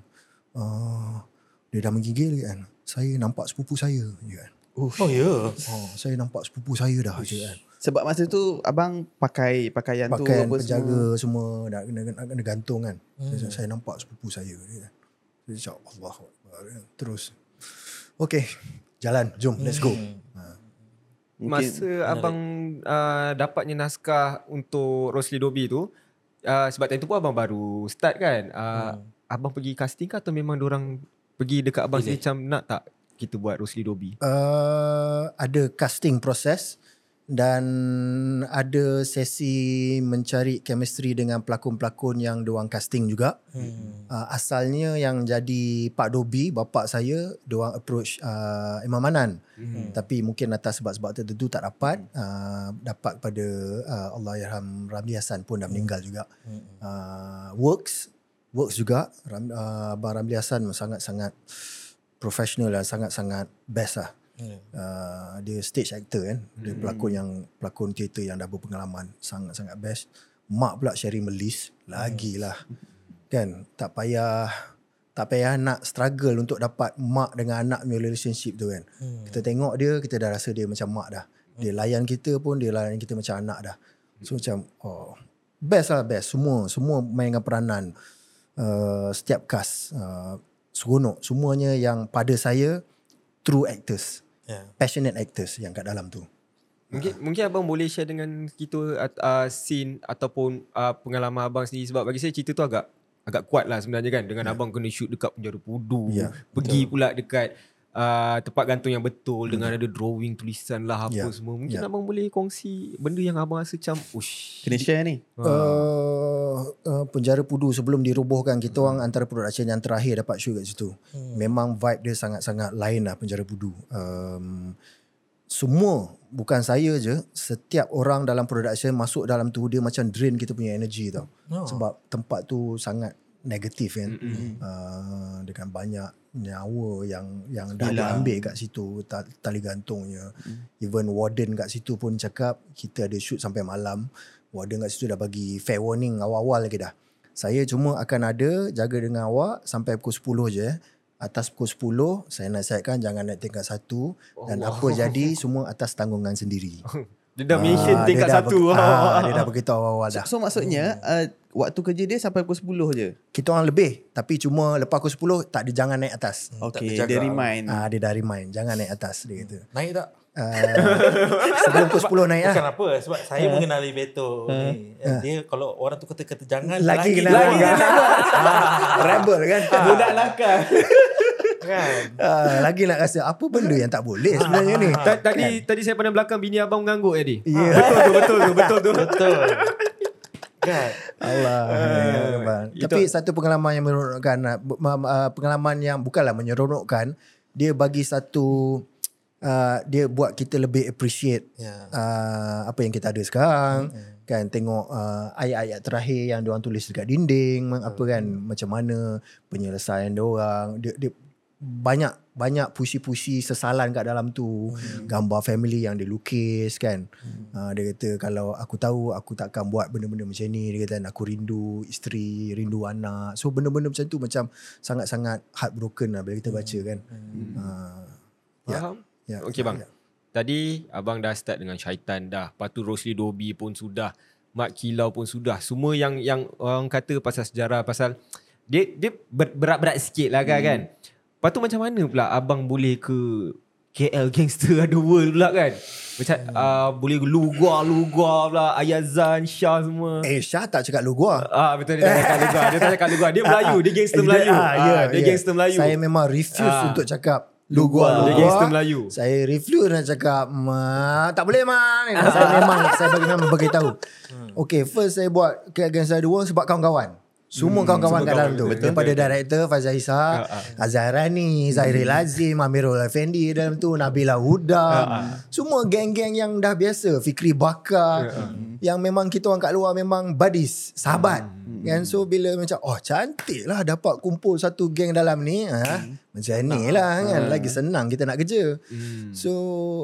uh, dia dah menggigil kan saya nampak sepupu saya je kan Oh ya. Yeah. oh, saya nampak sepupu saya dah je kan Sebab masa tu abang pakai pakaian, tu pakaian apa penjaga semua. semua, nak kena, kena, kena gantung kan hmm. saya, saya nampak sepupu saya dia kan saya cakap Allah kan. terus okay jalan jom let's go Mungkin Masa abang uh, dapatnya naskah untuk Rosli Dobi tu, uh, sebab time tu pun abang baru start kan. Uh, Hmm. Abang pergi casting ke atau memang orang pergi dekat abang sini macam nak tak kita buat Rosli Dobi? uh, ada casting proses dan ada sesi mencari chemistry dengan pelakon-pelakon yang diorang casting juga. Hmm. Uh, asalnya yang jadi Pak Dobi, bapak saya, diorang approach uh, Imam Manan. Hmm. Tapi mungkin atas sebab-sebab tertentu tak dapat. Uh, dapat pada uh, Allahyarham Ramli Hassan pun dah meninggal juga. Hmm. Uh, works, works juga. Ram, uh, Abang Ramli Hassan sangat-sangat professional dan sangat-sangat best lah. Hmm. Uh, dia stage actor kan. Dia pelakon yang pelakon teater yang dah berpengalaman. Sangat-sangat best. Mak pula Sherry Melis. Lagilah. Kan? Tak payah tak payah nak struggle untuk dapat mak dengan anak punya relationship tu kan. Hmm. Kita tengok dia, kita dah rasa dia macam mak dah. Dia layan kita pun, dia layan kita macam anak dah. So macam, oh, best lah best. Semua, semua mainkan peranan. Uh, setiap cast. Uh, seronok. Semuanya yang pada saya, true actors. Yeah. Passionate actors yang kat dalam tu. Mungkin mungkin abang boleh share dengan kita uh, scene ataupun uh, pengalaman abang sendiri sebab bagi saya cerita tu agak agak kuat lah sebenarnya kan dengan yeah. abang kena shoot dekat penjara pudu Ya, pergi pula dekat uh, tempat gantung yang betul dengan ada drawing tulisan lah apa Ya, semua mungkin ya. abang boleh kongsi benda yang abang rasa macam ush Kena share ni. Uh, uh, penjara Pudu sebelum dirobohkan kita orang antara production yang terakhir dapat shoot kat situ. Hmm. Memang vibe dia sangat-sangat lain lah penjara Pudu. Um, semua bukan saya je, setiap orang dalam production masuk dalam tu dia macam drain kita punya energy tau. Oh. Sebab tempat tu sangat negatif kan. Uh, dengan banyak nyawa yang yang dah Hilang. diambil kat situ ta- tali gantungnya. Even warden kat situ pun cakap kita ada shoot sampai malam. Warden kat situ dah bagi fair warning awal-awal lagi dah. Saya cuma akan ada jaga dengan awak sampai pukul 10 je. Atas pukul 10 saya nasihatkan jangan naik tingkat satu dan apa jadi semua atas tanggungan sendiri. Dia dah mention Ah, tingkat dia dah satu. ber- ah, dia dah beritahu awal-awal dah. So maksudnya uh, waktu kerja dia sampai pukul 10 je. Kita orang lebih tapi cuma lepas pukul 10 tak ada jangan naik atas. Okay, dia remind. Ah dia dah remind jangan naik atas dia kata. Naik tak? Uh, sebelum pukul 10 naik lah. Bukan apa sebab saya mengenali Beto ni. Dia kalau orang tu kata-kata jangan Lagi kena lagi buat. buat. Rebel kan. Budak nakal. kan. Ah, lagi nak rasa apa benda yang tak boleh sebenarnya ni. Ta- Tadi tadi saya pandang belakang bini abang mengangguk tadi. Ya. Betul tu, betul tu, betul tu. Betul. Kan? Allah. Ya, Abang. itu- Tapi satu pengalaman yang menyeronokkan ah, pengalaman yang bukanlah menyeronokkan, dia bagi satu uh, dia buat kita lebih appreciate Ya. uh, apa yang kita ada sekarang. Kan tengok uh, ayat-ayat terakhir yang diorang tulis dekat dinding apa kan macam mana penyelesaian diorang dia, dia banyak banyak puisi-puisi sesalan kat dalam tu gambar family yang dia lukis kan uh, dia kata kalau aku tahu aku takkan buat benda-benda macam ni dia kata aku rindu isteri rindu anak so benda-benda macam tu macam sangat-sangat heartbroken lah bila kita baca kan uh, Ya. Faham? ya, Okey bang. ya. Tadi abang dah start dengan syaitan dah. Lepas tu Rosli Dobi pun sudah. Mak Kilau pun sudah. Semua yang yang orang kata pasal sejarah pasal dia dia ber- berat-berat sikit lah kan, kan. Lepas tu macam mana pula abang boleh ke KL Gangster ada world pula kan? Macam uh, boleh lugar-lugar pula Ayazan, Shah semua. eh Syah tak cakap lu gua Ah betul dia tak cakap lugar. Dia tak cakap lugar. Dia Melayu, dia gangster Dia- Melayu. ah, ya, Ah, dia ya. gangster Melayu. Saya memang refuse Ah. untuk cakap lu gua lu Dia gangster Melayu. Saya refuse nak cakap ma, tak boleh man. saya memang saya bagi memang bagi tahu. Okay, first saya buat ke Against the World sebab kawan-kawan. Semua kawan-kawan kat dalam tu. betul, Daripada betul. director Faizal Isa, Azhar Rani, Zairil Azim, Amirul Effendi dalam tu, Nabila Huda. Semua geng-geng yang dah biasa. Fikri Bakar. Yang memang kita orang kat luar memang buddies, sahabat. Kan so bila macam oh cantik lah dapat kumpul satu geng dalam ni ha? macam ni lah kan lagi senang kita nak kerja so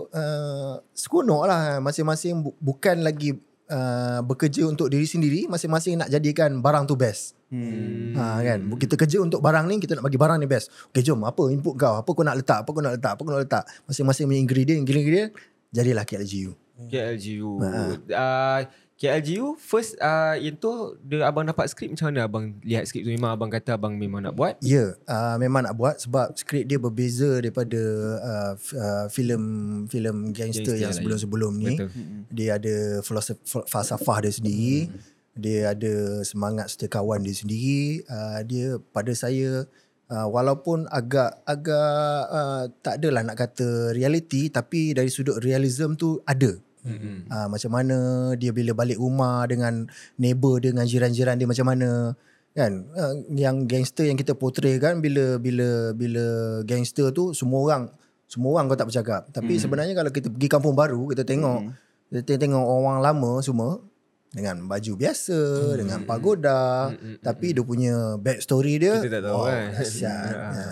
uh, seronok lah masing-masing bu- bukan lagi uh, bekerja untuk diri sendiri masing-masing nak jadikan barang tu best Hmm. Ha kan kita kerja untuk barang ni kita nak bagi barang ni best. Okey jom apa input kau? Apa kau nak letak? Apa kau nak letak? Apa kau nak letak? Masing-masing punya ingredient, ingredient jadilah KLGU. KLGU. Ha. Uh, KLGU first uh, yang tu dia abang dapat skrip macam mana abang lihat skrip tu memang abang kata abang memang nak buat. Ya, uh, memang nak buat sebab skrip dia berbeza daripada uh, uh, filem filem gangster Gangster yang lain. sebelum-sebelum ni. Betul. Dia ada filosof, falsafah dia sendiri. Dia ada semangat setiakawan dia sendiri. Uh, dia pada saya uh, walaupun agak agak uh, tak adalah nak kata reality tapi dari sudut realism tu ada. Mm-hmm. Uh, macam mana dia bila balik rumah dengan neighbor dia dengan jiran-jiran dia macam mana kan uh, yang gangster yang kita portray kan bila bila bila gangster tu semua orang semua orang kau tak bercakap tapi Hmm. sebenarnya kalau kita pergi kampung baru kita tengok kita tengok orang lama semua dengan baju biasa dengan pagoda tapi dia punya back story dia Hmm. Kita tak tahu oh, kan. Ah,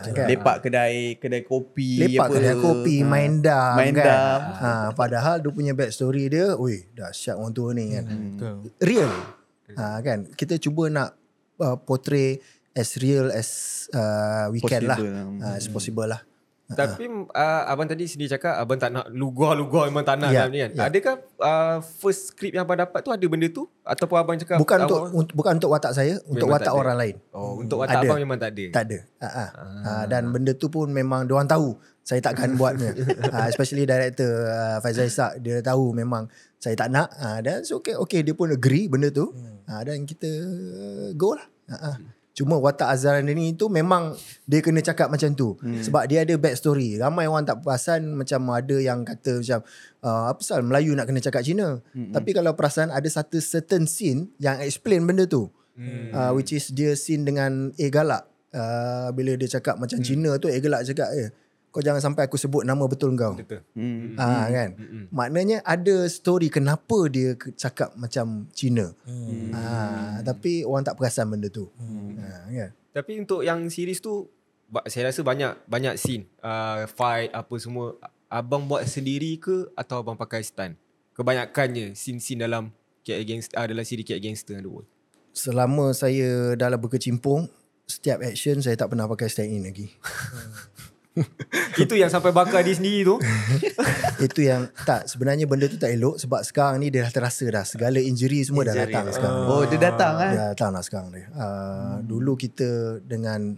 Ha, kan? Lepak kedai kedai kopi Lepak apa. kedai kopi, Ha. main dam Main kan. dam. Ha, padahal dia punya back story dia, oi, dahsyat orang tua ni kan. Betul. Real. Ha, kan. Kita cuba nak uh, portray as real as uh, we can lah. Possible. Ha, as possible lah. Tapi uh, abang tadi sendiri cakap abang tak nak lugar-lugar memang tak nak dalam ni kan. ya. Adakah uh, first script yang abang dapat tu ada benda tu ataupun abang cakap Bukan untuk untuk bukan untuk watak saya, untuk watak ada. orang lain. Oh, untuk watak Ada. abang memang tak ada. Tak ada. Ha, ha. Ha, dan benda tu pun memang diorang tahu saya takkan buatnya. ha, especially director uh, Faizal Ishak dia tahu memang saya tak nak. Ha, dan so okay, okay dia pun agree benda tu. Ha, dan kita uh, go lah. Ha, ha. Cuma watak Azharan dia ni tu memang dia kena cakap macam tu. Hmm. Sebab dia ada back story. Ramai orang tak perasan macam ada yang kata macam uh, apa pasal Melayu nak kena cakap Cina. Hmm. Tapi kalau perasan ada satu certain scene yang explain benda tu. Hmm. Uh, which is dia scene dengan A Galak. Uh, bila dia cakap macam hmm. Cina tu A Galak cakap eh kau jangan sampai aku sebut nama betul kau. Betul. Hmm. Ah kan. Maknanya ada story kenapa dia cakap macam Cina. Hmm. Ah tapi orang tak perasan benda tu. Ah kan. Tapi untuk yang series tu saya rasa banyak banyak scene uh, fight apa semua abang buat sendiri ke atau abang pakai stunt? Kebanyakannya scene-scene dalam Gangster uh, dalam siri KL Gangster ada world. Selama saya dalam berkecimpung setiap action saya tak pernah pakai stand in lagi. Itu yang sampai bakar dia sendiri tu. Itu yang tak sebenarnya benda tu tak elok sebab sekarang ni dia dah terasa dah segala injury semua dah Injury. datang sekarang. Oh, dia datang kan? Dia datang lah sekarang ni. Uh, Dulu kita dengan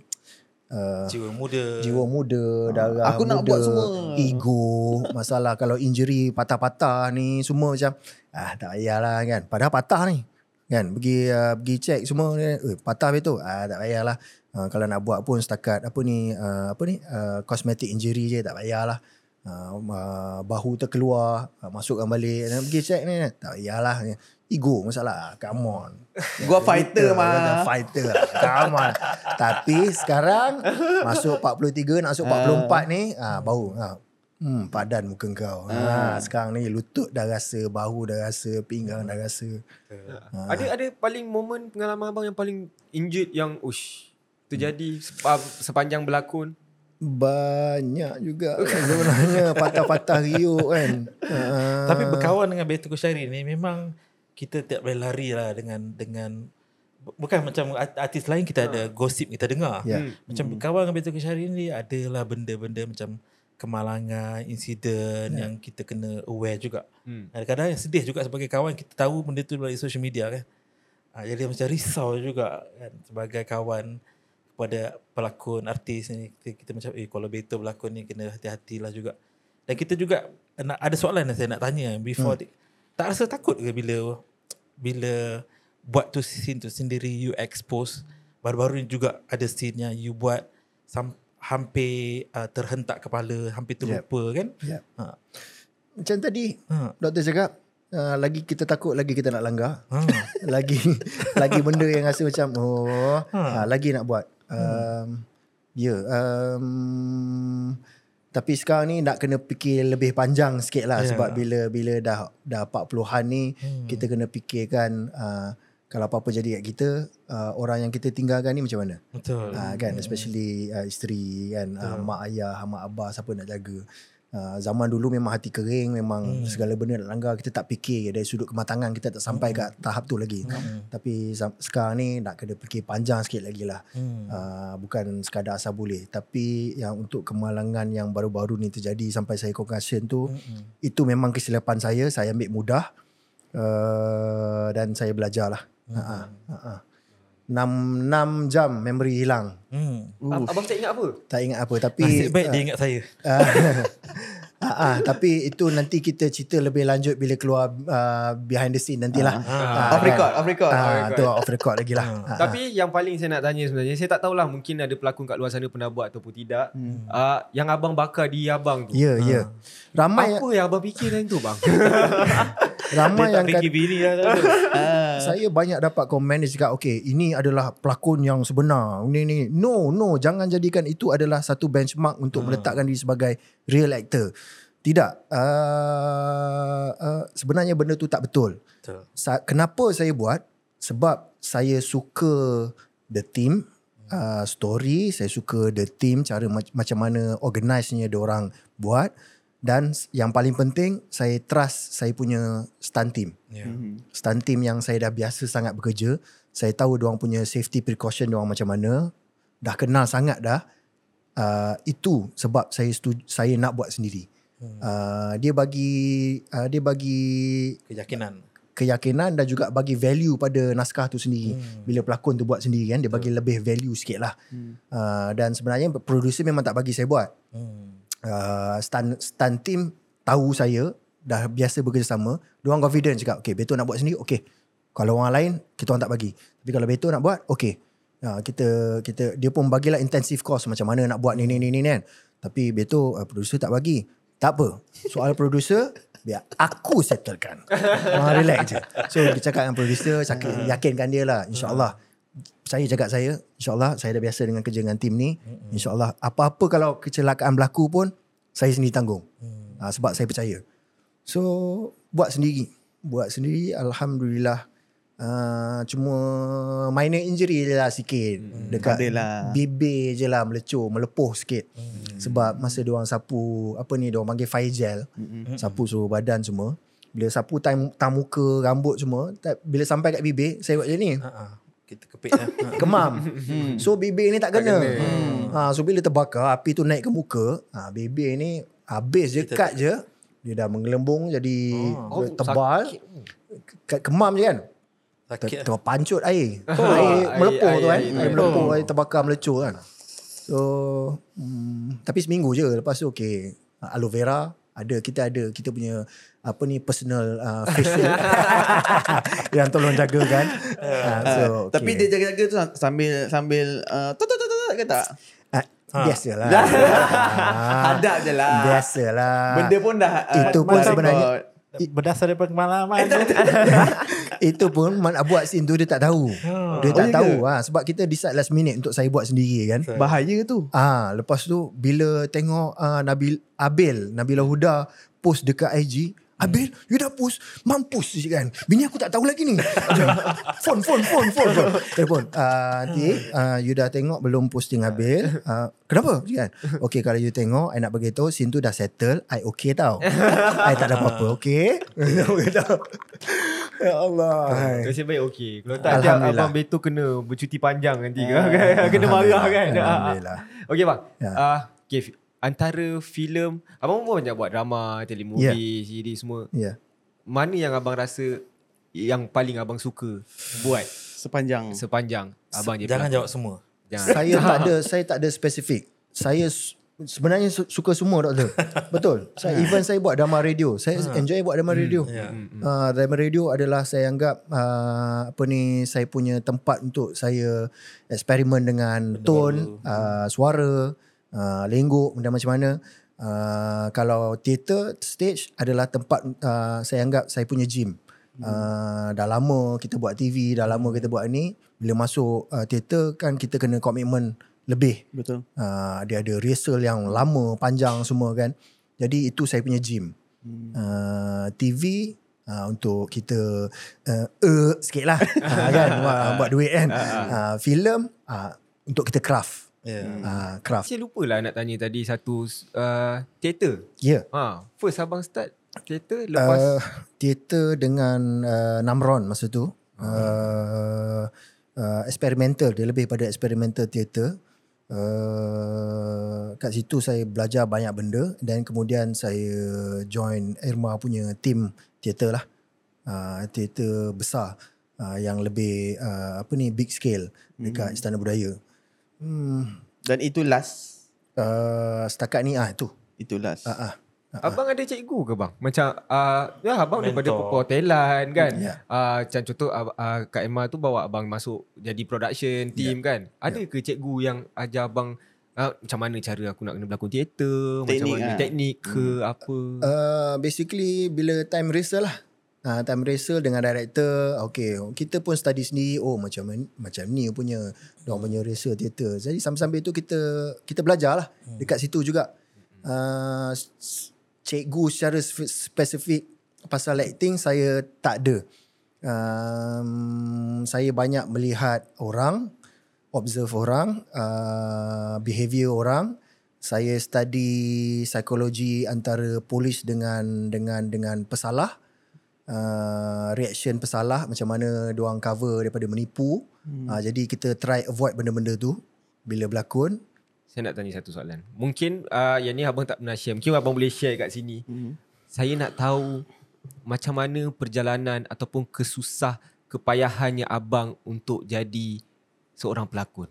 uh, Jiwa muda. jiwa muda, darah Aku muda, nak buat semua. ego, masalah kalau injury patah-patah ni semua macam ah tak payahlah kan. Padahal patah ni. Kan pergi uh, pergi check semua ni, eh, patah betul. Ah tak payahlah. Uh, kalau nak buat pun setakat apa ni uh, apa ni uh, cosmetic injury je tak payahlah. Uh, uh, bahu terkeluar uh, masukkan balik dan pergi check ni tak payahlah ego masalah come on Gua fighter mah. Fighter lah. Come on. Tapi sekarang masuk 43 nak masuk 44 ni ah bau. Ah. Hmm, padan muka kau. Ha, sekarang ni lutut dah rasa, bahu dah rasa, pinggang dah rasa. Ada ada paling momen pengalaman abang yang paling injured yang ush terjadi sepa- sepanjang berlakon. Banyak juga kan sebenarnya patah-patah riuk kan. Ah. Tapi berkawan dengan Beto Koshari ni memang kita tak boleh lari lah dengan dengan bukan macam art- artis lain kita ada gosip kita dengar. Ya. Hmm. Macam berkawan dengan Beto Koshari ni adalah benda-benda macam kemalangan, insiden yang kita kena aware juga. Hmm. Kadang-kadang yang sedih juga sebagai kawan kita tahu benda tu melalui social media kan. Ha, jadi macam risau juga kan sebagai kawan kepada pelakon artis ni kita, kita macam eh kalau Beto berlakon ni kena hati-hatilah juga. Dan kita juga nak ada soalan yang saya nak tanya before hmm. tak rasa takut ke bila bila buat tu scene tu sendiri you expose baru-baru ni juga ada scene yang you buat sam, hampir uh, terhentak kepala, hampir terlupa kan? Yep. Ha. Macam tadi Ha. doktor cakap uh, lagi kita takut lagi kita nak langgar. Ha. lagi lagi benda yang rasa macam oh Ha. ha. lagi nak buat um, ya yeah, um, tapi sekarang ni nak kena fikir lebih panjang sikit lah Ya. sebab bila bila dah dah 40-an ni Hmm. kita kena fikirkan uh, kalau apa-apa jadi kat kita uh, orang yang kita tinggalkan ni macam mana Betul. uh, kan especially uh, isteri kan uh, mak ayah mak abah siapa nak jaga Uh, zaman dulu memang hati kering memang hmm. segala benda nak langgar kita tak fikir dari sudut kematangan kita tak sampai hmm. kat tahap tu lagi hmm. tapi sekarang ni nak kena fikir panjang sikit lagi lah Hmm. uh, bukan sekadar asal boleh tapi yang untuk kemalangan yang baru-baru ni terjadi sampai saya concussion tu Hmm. itu memang kesilapan saya saya ambil mudah uh, dan saya belajar lah hmm. uh-uh. Uh-uh. 6, 6 jam memory hilang Hmm. Ab- Abang tak ingat apa? tak ingat apa tapi Nasib baik dia ingat saya. Ah, ah, tapi itu nanti kita cerita lebih lanjut bila keluar uh, behind the scene nantilah. Ah. Off record, off record. Ah, tu off record lagi lah. Ah, Tapi yang paling saya nak tanya sebenarnya Saya tak tahulah mungkin ada pelakon kat luar sana pernah buat ataupun tidak hmm. uh, Yang abang bakar di abang tu Ya, ya. Ramai Apa yang abang fikir time tu bang? ramai yang bini lah. tu. saya banyak dapat komen dia cakap okay ini adalah pelakon yang sebenar. Ini ni no no jangan jadikan itu adalah satu benchmark untuk meletakkan diri sebagai real actor. Tidak. Uh, uh, sebenarnya benda tu tak betul. Betul. Sa- kenapa saya buat? Sebab saya suka the team, uh, story, saya suka the team, cara mac- macam mana organize-nya orang buat dan yang paling penting saya trust saya punya stunt team. Ya. Stunt team yang saya dah biasa sangat bekerja, saya tahu orang punya safety precaution orang macam mana, dah kenal sangat dah. Uh, itu sebab saya setuju, saya nak buat sendiri. Uh, dia bagi uh, dia bagi Keyakinan. keyakinan dan juga bagi value pada naskah tu sendiri. Hmm. Bila pelakon tu buat sendiri kan, dia bagi lebih value sikit lah. Hmm. Uh, dan sebenarnya producer memang tak bagi saya buat. Hmm. Uh, stunt, stunt team tahu saya, dah biasa bekerjasama. Diorang confident cakap, okay Beto nak buat sendiri, okay. Kalau orang lain, kita orang tak bagi. Tapi kalau Beto nak buat, okay. Uh, kita kita dia pun bagilah intensive course macam mana nak buat ni ni ni ni kan. Tapi Beto uh, producer tak bagi. Tak apa. Soal producer biar aku settlekan. Ah, relax je. So kita cakap dengan producer, cakap, yakinkan dia lah. InsyaAllah. Saya cakap saya, insyaAllah saya dah biasa dengan kerja dengan tim ni. InsyaAllah apa-apa kalau kecelakaan berlaku pun, saya sendiri tanggung. Ah, sebab saya percaya. So buat sendiri. Buat sendiri Alhamdulillah. Uh, cuma minor injury je lah sikit hmm, dekat adalah. bibir je lah melecur melepuh sikit hmm. sebab masa dia orang sapu apa ni dia orang panggil fire gel hmm. sapu seluruh badan semua bila sapu tam, tam muka rambut semua tak, bila sampai kat bibir saya buat macam ni Ha-ha. Kita kepit lah. Kemam. So bibir ni tak kena. Ha, so bila terbakar api tu naik ke muka, ha, bibir ni habis je cut je. Dia dah menggelembung jadi Oh, tebal. Ke- Kemam je kan. Sakit Ter- terpancut air. Oh, air air- melepur air- tu kan. air- Air, air melepur, air terbakar melecur kan. So, hmm, tapi seminggu je. Lepas tu okay. Aloe vera ada kita ada kita punya apa ni personal uh, facial yang tolong jaga kan. Uh, so, okay. Tapi dia jaga-jaga tu sambil sambil uh, tok tok tok tok ke tak? Ah, Biasalah. Hadap je lah. Biasalah. Benda pun dah uh, Itu pun sebenarnya-. Berdasar daripada pengalaman. itu pun man nak buat scene tu dia tak tahu. Dia tak Oh, ya tahu ke? ha, sebab kita decide last minute untuk saya buat sendiri kan. bahaya tu. Ah, lepas tu bila tengok uh, Nabil Abil, Nabila Huda post dekat IG, Abil, you dah post? Mampus je kan. Bini aku tak tahu lagi ni. Phone, phone, phone, phone. phone. Telefon. Uh, nanti, uh, you dah tengok belum posting Abil. Uh, kenapa? Je Kan? Okay, kalau you tengok, I nak beritahu, scene tu dah settle. I okay tau. I tak ada apa-apa, okay? ya Allah. Nasib baik okey. Kalau tak ada abang Beto kena bercuti panjang nanti kan. kena marah kan. Alhamdulillah. Okey bang. Ya. Ah, okay, antara filem abang pun banyak buat drama, telemovie, series semua. Ya. Mana yang abang rasa yang paling abang suka buat Sepanjang. sepanjang abang je Jangan pelakon? jawab semua. Jangan. Saya tak ada saya tak ada spesifik. Saya sebenarnya su- suka semua doktor. Betul. Saya even saya buat drama radio. Saya enjoy buat drama radio. Ya. Uh, drama radio adalah saya anggap uh, apa ni saya punya tempat untuk saya eksperimen dengan tone, uh, suara, uh, lengguk dan macam mana. Uh, kalau theater stage adalah tempat uh, saya anggap saya punya gym. Uh, dah lama kita buat TV, dah lama kita buat ni. Bila masuk uh, theater kan kita kena komitmen lebih. Betul. Uh, dia ada rehearsal yang lama, panjang semua kan. Jadi itu saya punya gym. Uh, TV uh, untuk kita uh, uh, sikit lah uh, kan buat, buat duit kan. Uh, filem uh, untuk kita craft. Ya. Uh, craft. Saya lupa lah nak tanya tadi satu uh, teater. Ya. Yeah. Ha, first abang start teater lepas Uh, teater dengan uh, Namron masa tu. Uh, uh, experimental. Dia lebih pada experimental teater. Uh, kat situ saya belajar banyak benda dan kemudian saya join Irma punya team teater lah. Uh, teater besar uh, yang lebih uh, apa ni big scale dekat Istana Budaya. Hmm, Dan itu last. uh, setakat ni ah tu. Itu last. Ah ah. Abang ada cikgu ke bang? Macam uh, ya abang daripada Mentor. perhotelan kan. Ya. Uh, macam contoh uh, uh, Kak Emma tu bawa abang masuk jadi production team kan. Ada ke cikgu yang ajar abang uh, macam mana cara aku nak kena berlakon teater, macam Teknik mana lah. teknik ke apa. Uh, basically bila time rehearsal lah. Uh, time rehearsal dengan director, okay, kita pun study sendiri, oh macam macam ni punya, diorang punya rehearsal teater. Jadi sambil-sambil tu kita kita belajar lah dekat situ juga. Uh, cikgu secara spe- spesifik pasal acting saya tak ada. Um, saya banyak melihat orang, observe orang, uh, behavior orang. Saya study psikologi antara polis dengan dengan dengan pesalah. Uh, reaction pesalah macam mana diorang cover daripada menipu. Hmm. Uh, jadi kita try avoid benda-benda tu bila berlakon. Saya nak tanya satu soalan. Mungkin uh, yang ni abang tak pernah share. Mungkin abang boleh share kat sini. Hmm. Saya nak tahu macam mana perjalanan ataupun kesusah kepayahannya abang untuk jadi seorang pelakon.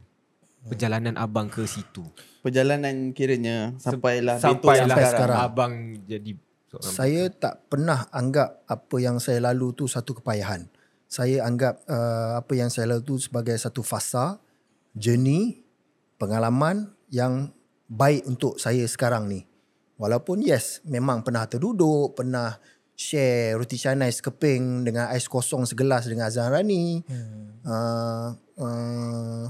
Perjalanan abang ke situ. Perjalanan kiranya sampailah yang sampai sekarang. sekarang. abang jadi Saya tak pernah anggap apa yang saya lalu tu satu kepayahan. Saya anggap uh, apa yang saya lalu tu sebagai satu fasa, journey, pengalaman yang baik untuk saya sekarang ni. Walaupun yes, memang pernah terduduk, pernah share roti canai sekeping dengan ais kosong segelas dengan Azan Rani. Hmm. Uh, uh,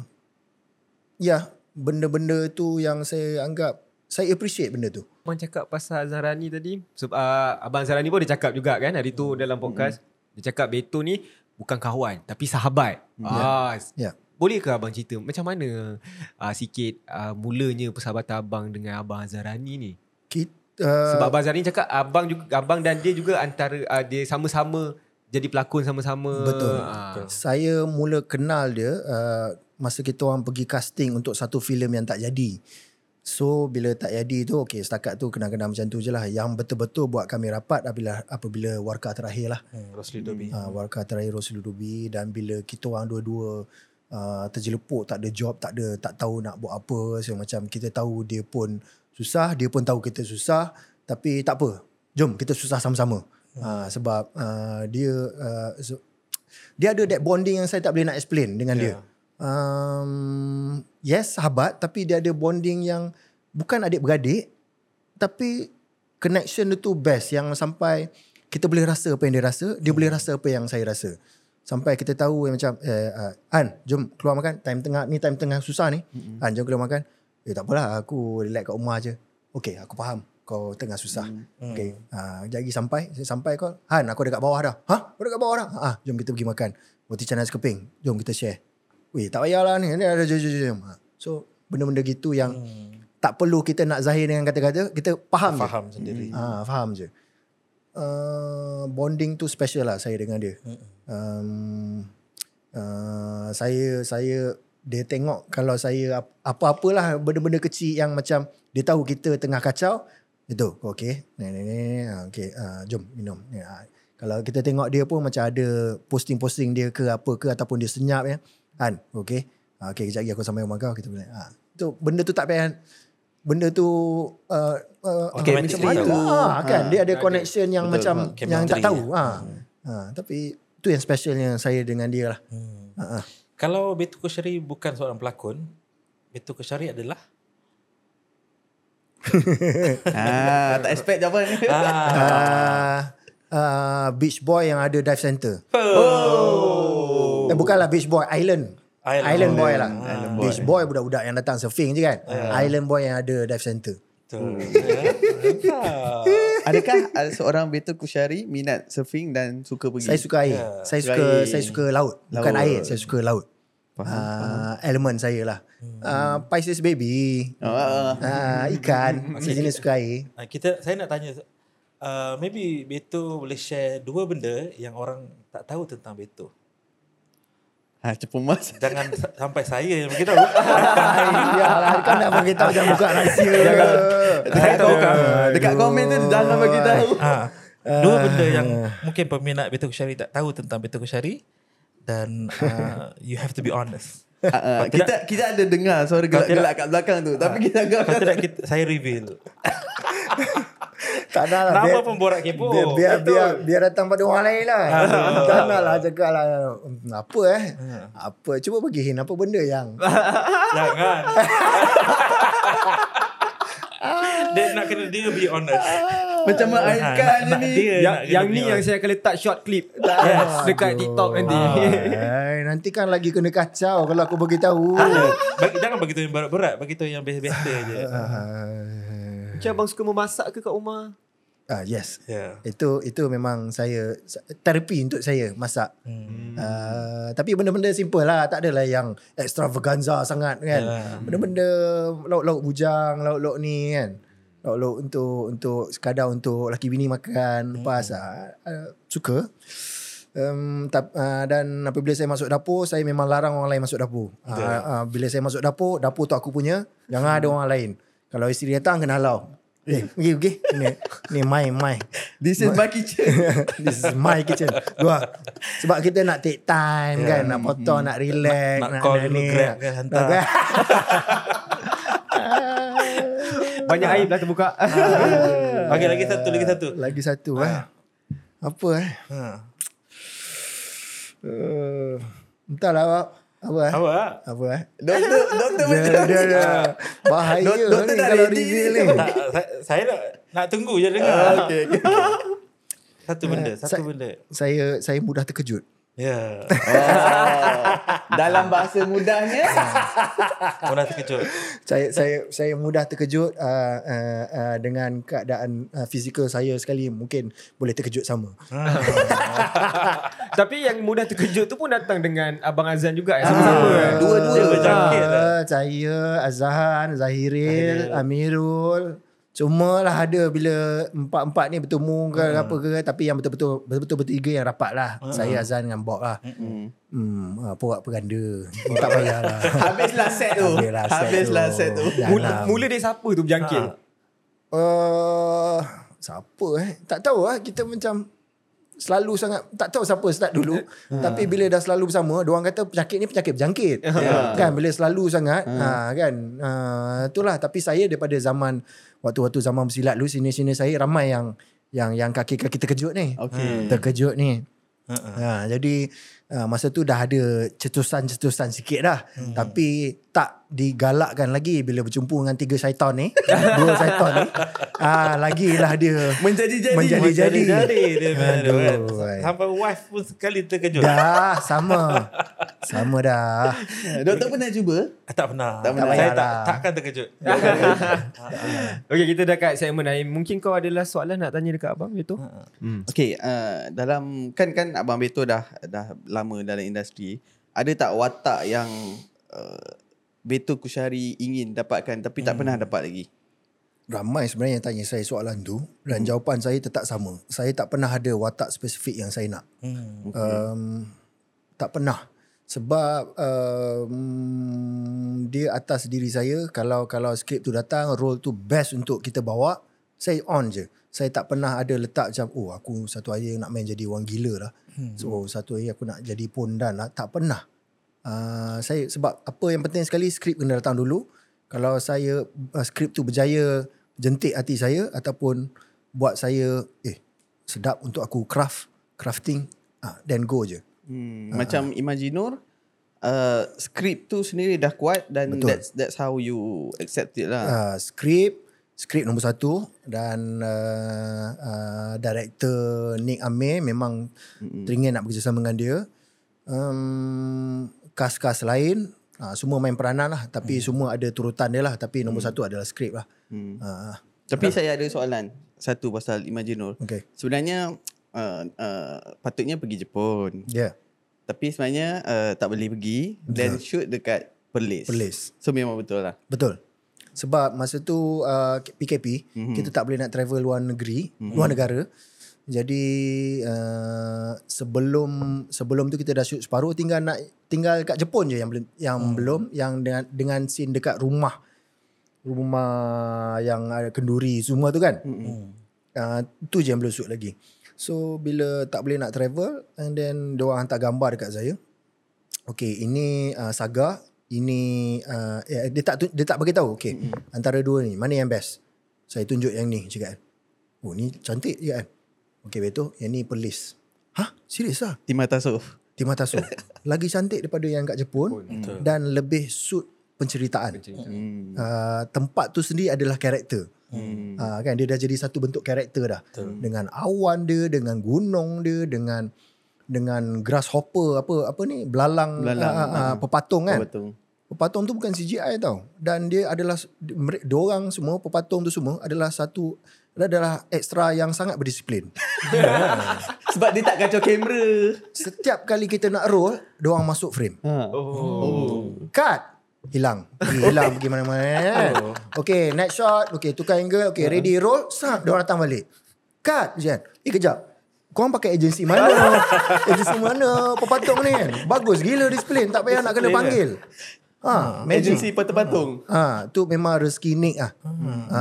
ya, benda-benda tu yang saya anggap, saya appreciate benda tu. Abang cakap pasal Zarani tadi. So, uh, Abang Zarani pun dia cakap juga kan hari tu dalam podcast. Dia cakap Beto ni bukan kawan tapi sahabat. Ah, Ya. Boleh ke abang cerita macam mana uh, sikit uh, mulanya persahabatan abang dengan abang Zarani ni? Kita, uh, Sebab abang Zarani cakap abang juga abang dan dia juga antara uh, dia sama-sama jadi pelakon sama-sama. Betul. Ah. Saya mula kenal dia uh, masa kita orang pergi casting untuk satu filem yang tak jadi. So bila tak jadi tu okay setakat tu kenal-kenal macam tu je lah. Yang betul-betul buat kami rapat apabila apabila warkah terakhir lah. Hmm, Rosli Dobi. Uh, warkah terakhir Rosli Dubi dan bila kita orang dua-dua uh, terjelepuk tak ada job tak ada tak tahu nak buat apa so macam kita tahu dia pun susah dia pun tahu kita susah tapi tak apa jom kita susah sama-sama uh, sebab uh, dia uh, so, dia ada that bonding yang saya tak boleh nak explain dengan yeah. dia um, yes sahabat tapi dia ada bonding yang bukan adik-beradik tapi connection dia tu best. Yang sampai kita boleh rasa apa yang dia rasa dia boleh rasa apa yang saya rasa. Sampai kita tahu yang macam eh, uh, An jom keluar makan. Time tengah ni time tengah susah ni. Mm-hmm. An jom keluar makan. Eh tak apalah aku relax kat rumah je okey aku faham. Kau tengah susah. Mm. okey uh, lagi sampai sampai kau Han aku dekat bawah dah. Ha aku dekat bawah dah? Ah jom kita pergi makan. Roti canai sekeping jom kita share Weh tak payahlah ni ni ada jom jom jom Ha, so benda-benda gitu yang Hmm. tak perlu kita nak zahir dengan kata-kata kita faham je Faham sendiri. Ah, faham je. Uh, bonding tu special lah saya dengan dia. Um, uh, saya saya dia tengok kalau saya ap- apa-apalah benda-benda kecil yang macam dia tahu kita tengah kacau, itu okey. Ni ni ni ah, okey uh, jom minum. Ni, ah. Kalau kita tengok dia pun macam ada posting-posting dia ke apa ke ataupun dia senyap ya. Kan, okey. Ah, okey kejap lagi aku sampai rumah kau kita boleh. Ah, tu benda tu tak payah benda tu uh, uh, Okay, macam mana tahu. ah, kan Ah, dia ada connection yang Betul, macam ha. yang tak tahu ya. ah. Ah, tapi tu yang specialnya saya dengan dia lah. Hmm. Ah, ah. Kalau Betu Koshari bukan seorang pelakon, Betu Koshari adalah ah, tak expect jawapan ni. ah, Ah, ah, beach boy yang ada dive center. oh. Eh, bukanlah beach boy, island. Island Island, boy. boy lah. Island boy. Beach boy budak-budak yang datang surfing je kan. Island boy yang ada dive center. Betul. Mantap. Adakah ada seorang Betul Kusyari minat surfing dan suka pergi? Saya suka air. Ya. Saya Suka suka air. saya suka laut. Bukan Laut. air, saya suka laut. Faham, Uh, elemen saya lah. Uh, Pisces baby. Oh, ah, ah. Uh, ikan. Sejenis suka air. Ah, kita saya nak tanya uh, maybe Beto boleh share dua benda yang orang tak tahu tentang Beto. Ah, cepu mas. Jangan sa- sampai saya yang beritahu. ya lah, kan nak bagi tahu jangan buka rahsia. Dekat, kom- dekat komen tu jangan bagi tahu. ha. Dua benda yang mungkin peminat Beto Kusyari tak tahu tentang Beto Kusyari dan uh, you have to be honest. Ah, ah, kita kita ada dengar suara gelak-gelak kat belakang tu tapi kita tidak kita, saya reveal. Tak nak lah. Nama biar- pun borak kepo. Biar, biar, biar, biar datang pada orang lain lah. tak nak lah cakap lah. "Hmm, Apa eh? Apa? Cuba bagi hint. Apa benda yang... Jangan. dia nak kena dia be honest. macam Ha, nak ni. dia Yang, yang ni yang saya akan letak short clip yes. dekat TikTok nanti. Ay, nanti kan lagi kena kacau kalau aku bagi tahu. bagi, jangan bagi tahu yang berat-berat, bagi tahu yang biasa-biasa je. Macam abang suka memasak ke kat rumah? Ah yes. Ya. Itu itu memang saya terapi untuk saya masak. Hmm. Uh, tapi benda-benda simple lah, tak adalah yang extravaganza sangat kan. Ya. Benda-benda lauk-lauk bujang, lauk-lauk ni kan. Lauk-lauk untuk untuk sekadar untuk laki bini makan lepas ah, uh, suka. Um, tap, uh, dan apabila saya masuk dapur saya memang larang orang lain masuk dapur. Uh, uh, bila saya masuk dapur, dapur tu aku punya, jangan ada orang lain. Kalau isteri datang kena halau. Eh, pergi pergi. Ni ni my my. This is my kitchen. This is my kitchen. Dua. Sebab kita nak take time kan, nak potong, nak relax, Nak call dulu, Grab kan, hantar. kan? Banyak air belah terbuka. Bagi lagi satu, lagi satu. Lagi satu eh. Apa eh? Ha. Uh, entahlah Pak. Apa eh? Apa? Apa eh? Doktor, doktor Dia, macam dia, dia. Bahaya Dok- doktor ni kalau ready reveal ni. saya, saya nak, nak tunggu je dengar. Okay, okay. Satu benda, satu Saya- benda. Saya saya mudah terkejut. Ya. Oh, dalam bahasa mudahnya Orang terkejut. saya saya saya mudah terkejut uh, uh, uh, dengan keadaan uh, fizikal saya sekali mungkin boleh terkejut sama. Tapi yang mudah terkejut tu pun datang dengan Abang Azan juga. eh, Sama-sama. eh. dua-dua. Berjangkit lah. Ah, saya Azhan, Zahiril, Amirul, Cuma lah ada bila empat-empat ni bertemu ke apa ke tapi yang betul-betul betul-betul bertiga yang rapat lah. Saya Azan dengan Bob lah. Hmm. Hmm, ah, porak perganda. tak payahlah. Habislah set tu. Habislah set Habislah tu. set tu. Dah Mula, lah. mula dia siapa tu berjangkit? Ha. Uh, siapa eh? Tak tahu lah. Kita macam selalu sangat tak tahu siapa start dulu tapi bila dah selalu bersama dia orang kata penyakit ni penyakit berjangkit Ya. kan bila selalu sangat ha. kan uh, itulah tapi saya daripada zaman waktu-waktu zaman bersilat dulu sini-sini saya ramai yang yang yang kaki-kaki terkejut ni. Okey. terkejut ni. Ha, jadi uh, masa tu dah ada cetusan-cetusan sikit dah. Hmm. tapi tak digalakkan lagi bila berjumpa dengan tiga syaitan ni dua syaitan ni ah lagilah dia Menjadi-jadi. Menjadi-jadi. Jadi dia punya tu kan. Aduh. Sampai wife pun sekali terkejut. Dah sama. Sama dah. Doktor pernah cuba? Ah, Tak pernah. Tak pernah. Saya tak, takkan terkejut. Okey, kita dah kat segmen Aim. Mungkin kau adalah soalan nak tanya dekat abang itu? Hmm. Okey, uh, dalam kan kan Abang Beto dah dah lama dalam industri. Ada tak watak yang uh, Beto Kusyari ingin dapatkan tapi tak pernah dapat lagi? Ramai sebenarnya yang tanya saya soalan tu dan jawapan saya tetap sama. Saya tak pernah ada watak spesifik yang saya nak. Hmm. Um, tak pernah. Sebab um, dia atas diri saya kalau kalau skrip tu datang role tu best untuk kita bawa saya on je saya tak pernah ada letak macam oh aku satu hari nak main jadi orang gila lah so satu hari aku nak jadi pondan lah tak pernah uh, saya sebab apa yang penting sekali skrip kena datang dulu kalau saya uh, skrip tu berjaya jentik hati saya ataupun buat saya eh sedap untuk aku craft crafting ah then go je Hmm, macam Imaginur uh, skrip tu sendiri dah kuat dan Betul. that's that's how you accept it lah. uh, skrip skrip nombor satu dan uh, uh, director Nick Amir memang mm-hmm. teringin nak bekerjasama dengan dia um, kas-kas lain uh, semua main peranan lah tapi mm. semua ada turutan dia lah tapi nombor mm. satu adalah skrip lah Hmm. uh, Tapi saya ada soalan satu pasal Imaginur. okay Sebenarnya uh, uh, patutnya pergi Jepun. yeah Tapi sebenarnya uh, tak boleh pergi dan shoot dekat Perlis. Perlis. So memang betul lah. Betul. Sebab masa tu uh, PKP, mm-hmm. kita tak boleh nak travel luar negeri, mm-hmm. luar negara. Jadi uh, sebelum sebelum tu kita dah shoot separuh tinggal nak tinggal kat Jepun je yang belum yang mm. belum yang dengan dengan scene dekat rumah rumah yang ada kenduri semua tu kan. Mm-hmm. Uh, tu je yang belum shoot lagi. So bila tak boleh nak travel and then dia orang hantar gambar dekat saya. Okay, ini uh, Saga, ini uh, eh, dia tak dia tak bagi tahu. Okay, mm-hmm. antara dua ni mana yang best? Saya tunjuk yang ni cakap kan. Oh, ni cantik je kan. Okay, betul. Yang ni Perlis. Hah? Serius lah? Timah Tasuf. Timah Taso. Lagi cantik daripada yang kat Jepun Betul. dan lebih suit penceritaan. Hmm. Uh, tempat tu sendiri adalah karakter. Hmm. Uh, kan dia dah jadi satu bentuk karakter dah. Betul. Dengan awan dia, dengan gunung dia, dengan dengan grasshopper apa apa ni belalang, Belalang, uh, uh, pepatung kan. Betul. Pepatung tu bukan CGI tau. Dan dia adalah dia orang semua pepatung tu semua adalah satu adalah ekstra yang sangat berdisiplin. Sebab dia tak kacau kamera. Setiap kali kita nak roll, dia orang masuk frame. Ha. Oh. Cut. Hilang. Pergi, hilang pergi mana-mana kan. Okay, next shot. Okay, tukar angle. Okay, ready roll. Sat, dia orang datang balik. Cut. Je kan. Eh, kejap. Korang pakai agensi mana? agensi mana pepatung ni kan? Bagus gila disiplin. Tak payah nak kena panggil. Ha, magic. Agensi patung-patung. Ha, tu memang rezeki Nick lah. Ha,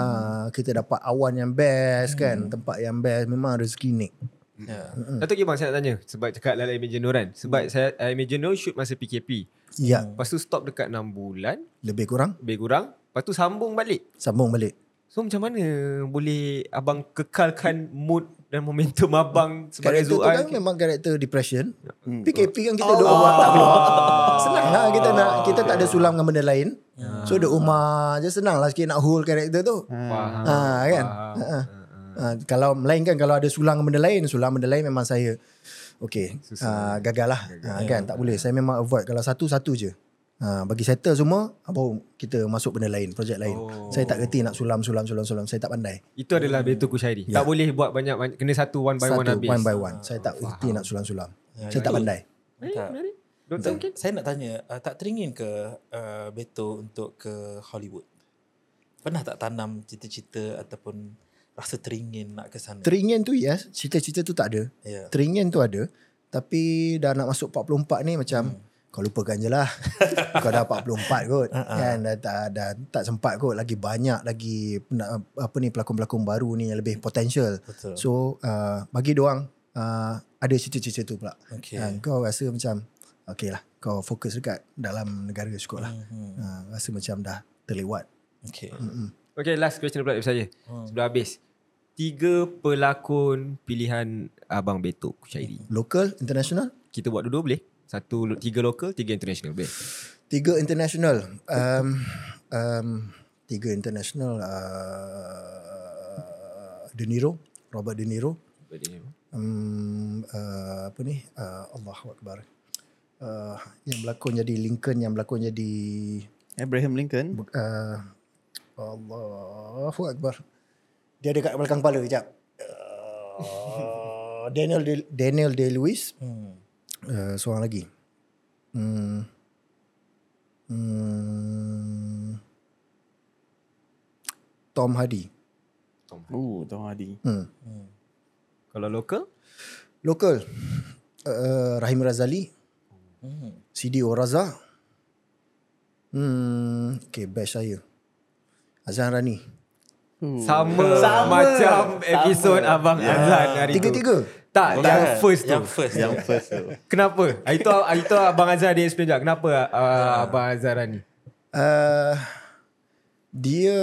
kita dapat awan yang best kan. Tempat yang best. Memang rezeki Nick. Ya. Datuk Gimang saya nak tanya sebab cakap dalam Imaginor kan. Sebab saya uh, Imaginor shoot masa PKP. Ya, Lepas tu stop dekat 6 bulan, lebih kurang. lebih kurang. Lepas tu sambung balik. Sambung balik. So macam mana boleh abang kekalkan mood dan momentum abang sebagai Karakter tu Zuan? kan memang karakter depression. PKP kan kita duduk rumah tak keluar. Senang lah kita nak kita tak ada sulam dengan benda lain. So duduk rumah je senang lah sikit nak hold karakter tu. Faham. Ha kan. Faham. Ha. Ha, kalau melainkan kalau ada sulang dengan benda lain, sulang benda lain memang saya okay, uh, gagal lah. Ha, kan tak boleh. Saya memang avoid kalau satu-satu je. Ha, bagi settle semua, baru kita masuk benda lain, projek lain. Oh. Saya tak kerti nak sulam, sulam, sulam, sulam. Saya tak pandai. Itu adalah betul kusyairi. Tak boleh buat banyak, banyak kena satu one by Satu, one habis. one by one. Saya tak kerti nak sulam-sulam. Saya tak pandai. Tak. Doktor mungkin? Saya nak tanya, uh, tak teringin ke uh, Beto untuk ke Hollywood? pernah tak tanam cita-cita ataupun rasa teringin nak ke sana? Teringin tu yes, cita-cita tu tak ada. Ya. Teringin tu ada. Tapi dah nak masuk 44 ni macam hmm. Kau lupakan je lah. kau dah 44 kot. kan dah, dah, dah, tak sempat kot lagi banyak lagi apa ni pelakon-pelakon baru ni yang lebih potential. Betul. So uh, bagi doang uh, ada cita-cita tu pula. Okey. Ha, kau rasa macam okey lah kau fokus dekat dalam negara cukup lah. Hmm. Ha, rasa macam dah terlewat. Okay. Okay, last question pula dari saya. Sebelum habis. Tiga pelakon pilihan Abang Beto Kushairi. Local, international, Kita buat dua-dua boleh? Satu, tiga lokal, tiga international. Boleh? Tiga international. Um, um, tiga international. Uh, De Niro. Robert De Niro. Um, uh, apa ni? Uh, Allahu Akbar. Uh, yang berlakon jadi Lincoln. Yang berlakon jadi... Abraham Lincoln. Uh, Allahu Akbar. Dia ada kat belakang kepala. Sekejap. Uh, Daniel De, Daniel Day-Lewis. Hmm. Uh, seorang lagi. Hmm. Hmm. Tom Hardy. Oh, Tom Hardy. Hmm. Kalau lokal? Local. Uh, Rahim Razali. Hmm. Sidi Oraza. Hmm. Okay, best saya. Azhan Rani. Sama, macam episod Abang Azan hari tu. Tiga-tiga. Tak, yang first tu. Yang first. Yang first tu. Kenapa? Itu itu Abang Azhar dia explain juga. Kenapa uh, Abang Azhar ni? Uh, dia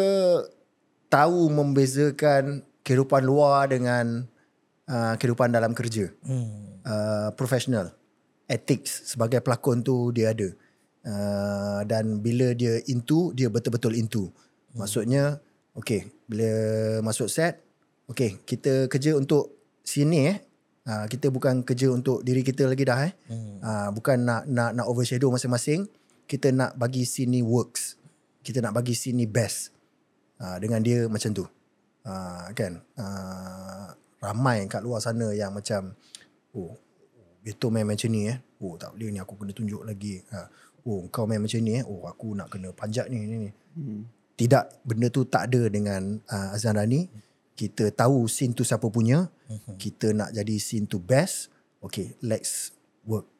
tahu membezakan kehidupan luar dengan uh, kehidupan dalam kerja. Hmm. uh, professional ethics sebagai pelakon tu dia ada uh, dan bila dia into dia betul-betul into maksudnya okay bila masuk set okay kita kerja untuk sini eh uh, kita bukan kerja untuk diri kita lagi dah eh uh, bukan nak nak nak overshadow masing-masing kita nak bagi sini works kita nak bagi sini best uh, dengan dia macam tu uh, kan uh, ramai kat luar sana yang macam oh Beto main macam ni eh. Oh tak boleh ni aku kena tunjuk lagi. Ha. Oh kau main macam ni eh. Oh aku nak kena panjat ni ni ni. Hmm. Tidak benda tu tak ada dengan uh, Azan Rani. Kita tahu scene tu siapa punya. Kita nak jadi scene tu best. Okay let's work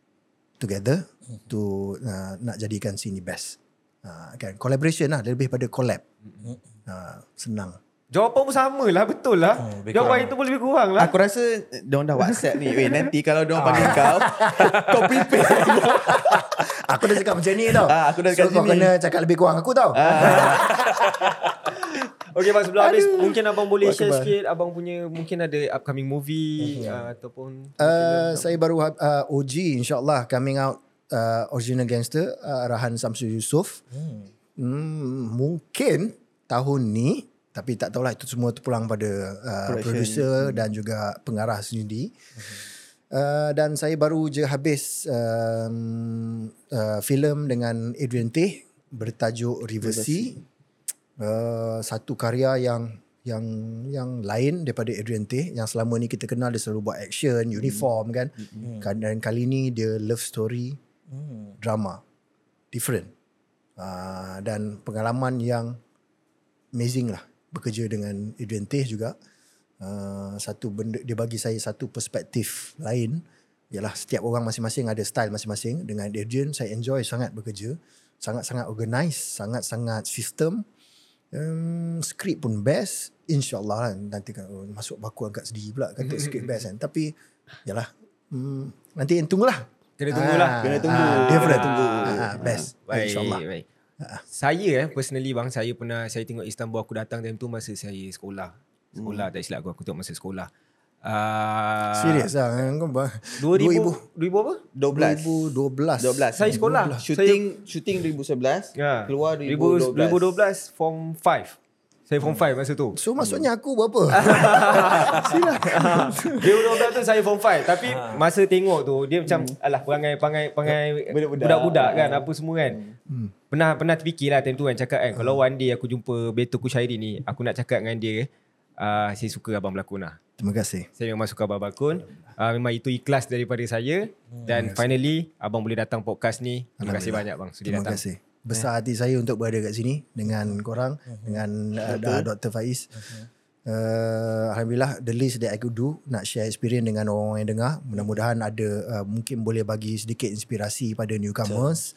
together to uh, nak jadikan scene ni best. Uh, kan collaboration lah lebih pada collab. Uh, senang. Jawapan pun sama lah, betul lah. Hmm, Jawapan itu pun lebih kurang lah. Aku rasa diorang dah WhatsApp ni. Weh, nanti kalau diorang panggil kau, kau prepare. Aku dah cakap macam ni tau. Ah, aku dah cakap so, kau macam ni. kena cakap lebih kurang aku tau. Okay, Bang, sebelum habis, mungkin Abang boleh Buat share kebal. sikit. Abang punya, mungkin ada upcoming movie uh, ataupun... Uh, saya baru uh, OG insyaAllah coming out uh, Original Gangster uh, arahan Samsul Yusof. Hmm. Hmm, mungkin tahun ni tapi tak tahulah itu semua terpulang pada uh, Production. producer dan juga pengarah sendiri. Uh, dan saya baru je habis um, uh, filem dengan Adrian Teh bertajuk River Sea. Uh, satu karya yang yang yang lain daripada Adrian Teh yang selama ni kita kenal dia selalu buat action, uniform kan. Kan- Dan kali ni dia love story, Hmm. drama. Different. Uh, dan pengalaman yang amazing lah bekerja dengan Adrian Teh juga. Uh, satu benda dia bagi saya satu perspektif lain ialah setiap orang masing-masing ada style masing-masing dengan Adrian saya enjoy sangat bekerja sangat-sangat organize sangat-sangat sistem um, skrip pun best insyaallah lah nanti kan oh, masuk baku agak sedih pula kata skrip best kan tapi yalah um, nanti yang tunggulah Kena tunggulah. Ah, Kena tunggu. ah, different Kena tunggu. Ah, best Baik, insyaallah baik. Saya eh personally bang saya pernah saya tengok Istanbul aku datang time tu masa saya sekolah. Sekolah tak silap aku aku tengok masa sekolah. Uh, serius lah kau bah- 2000 2000 apa? 12. 2012 12. Saya sekolah. Shooting shooting 2011. Ya. Keluar 2012. 2012. 2012 form 5. Saya form 5 masa tu. So maksudnya aku berapa? 2012 tu saya form 5 tapi masa tengok tu dia macam alah perangai perangai perangai Budak-budak. budak-budak kan apa semua kan. Pernah pernah terfikirlah time tu kan cakap kan kalau one day aku jumpa Beto Kushairi ni aku nak cakap dengan dia uh, saya suka abang berlakon lah. Terima kasih. Saya memang suka abang berlakon. Uh, memang itu ikhlas daripada saya dan finally abang boleh datang podcast ni. Terima kasih banyak bang sudi Terima datang. kasih. besar hati saya untuk berada kat sini dengan korang dengan uh, Dr. Faiz. Uh, Alhamdulillah the least that I could do nak share experience dengan orang yang dengar mudah-mudahan ada uh, mungkin boleh bagi sedikit inspirasi pada newcomers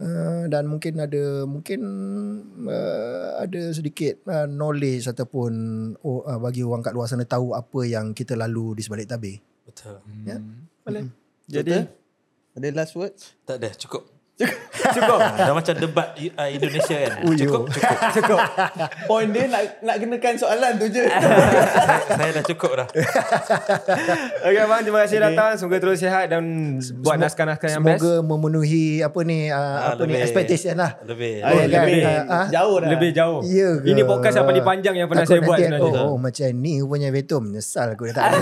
uh, dan mungkin ada mungkin uh, ada sedikit uh, knowledge ataupun oh, uh, bagi orang kat luar sana tahu apa yang kita lalu di sebalik tabir Betul. ya Boleh. Jadi Jadi ada last words? Tak ada, cukup. Cukup. Ha, dah macam debat uh, Indonesia kan. Cukup, cukup. cukup. Point dia nak nak kenakan soalan tu je. saya, saya dah cukup dah. Okay abang, terima kasih datang. Semoga terus sihat dan buat naskah-naskah yang best. semoga memenuhi apa ni uh, Ah, apa ni lebih. expectation lah Lebih. Oh, lebih, kan? Ah, jauh dah. Lebih jauh. Ya ke? Ini podcast yang paling panjang yang pernah Takut saya buat sebenarnya. Oh, oh macam ni punya veto menyesal aku tak ada.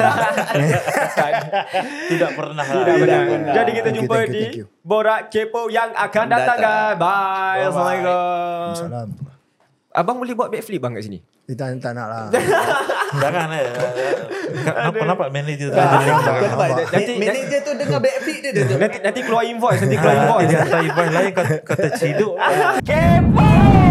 Tidak pernah. Tidak benar. pernah. Jadi kita Thank you, jumpa di. Borak Kepo yang akan datang guys. Bye. Assalamualaikum. Salam. Abang boleh buat backflip bang kat sini? Dia tak, tak nak lah. Jangan eh. Kenapa nampak manager tu? Nanti- nanti, manager tu dengar backflip dia dia. Nanti nanti keluar invoice, nanti keluar invoice. Dia hantar invoice lain kata, kata ciduk. Kepo.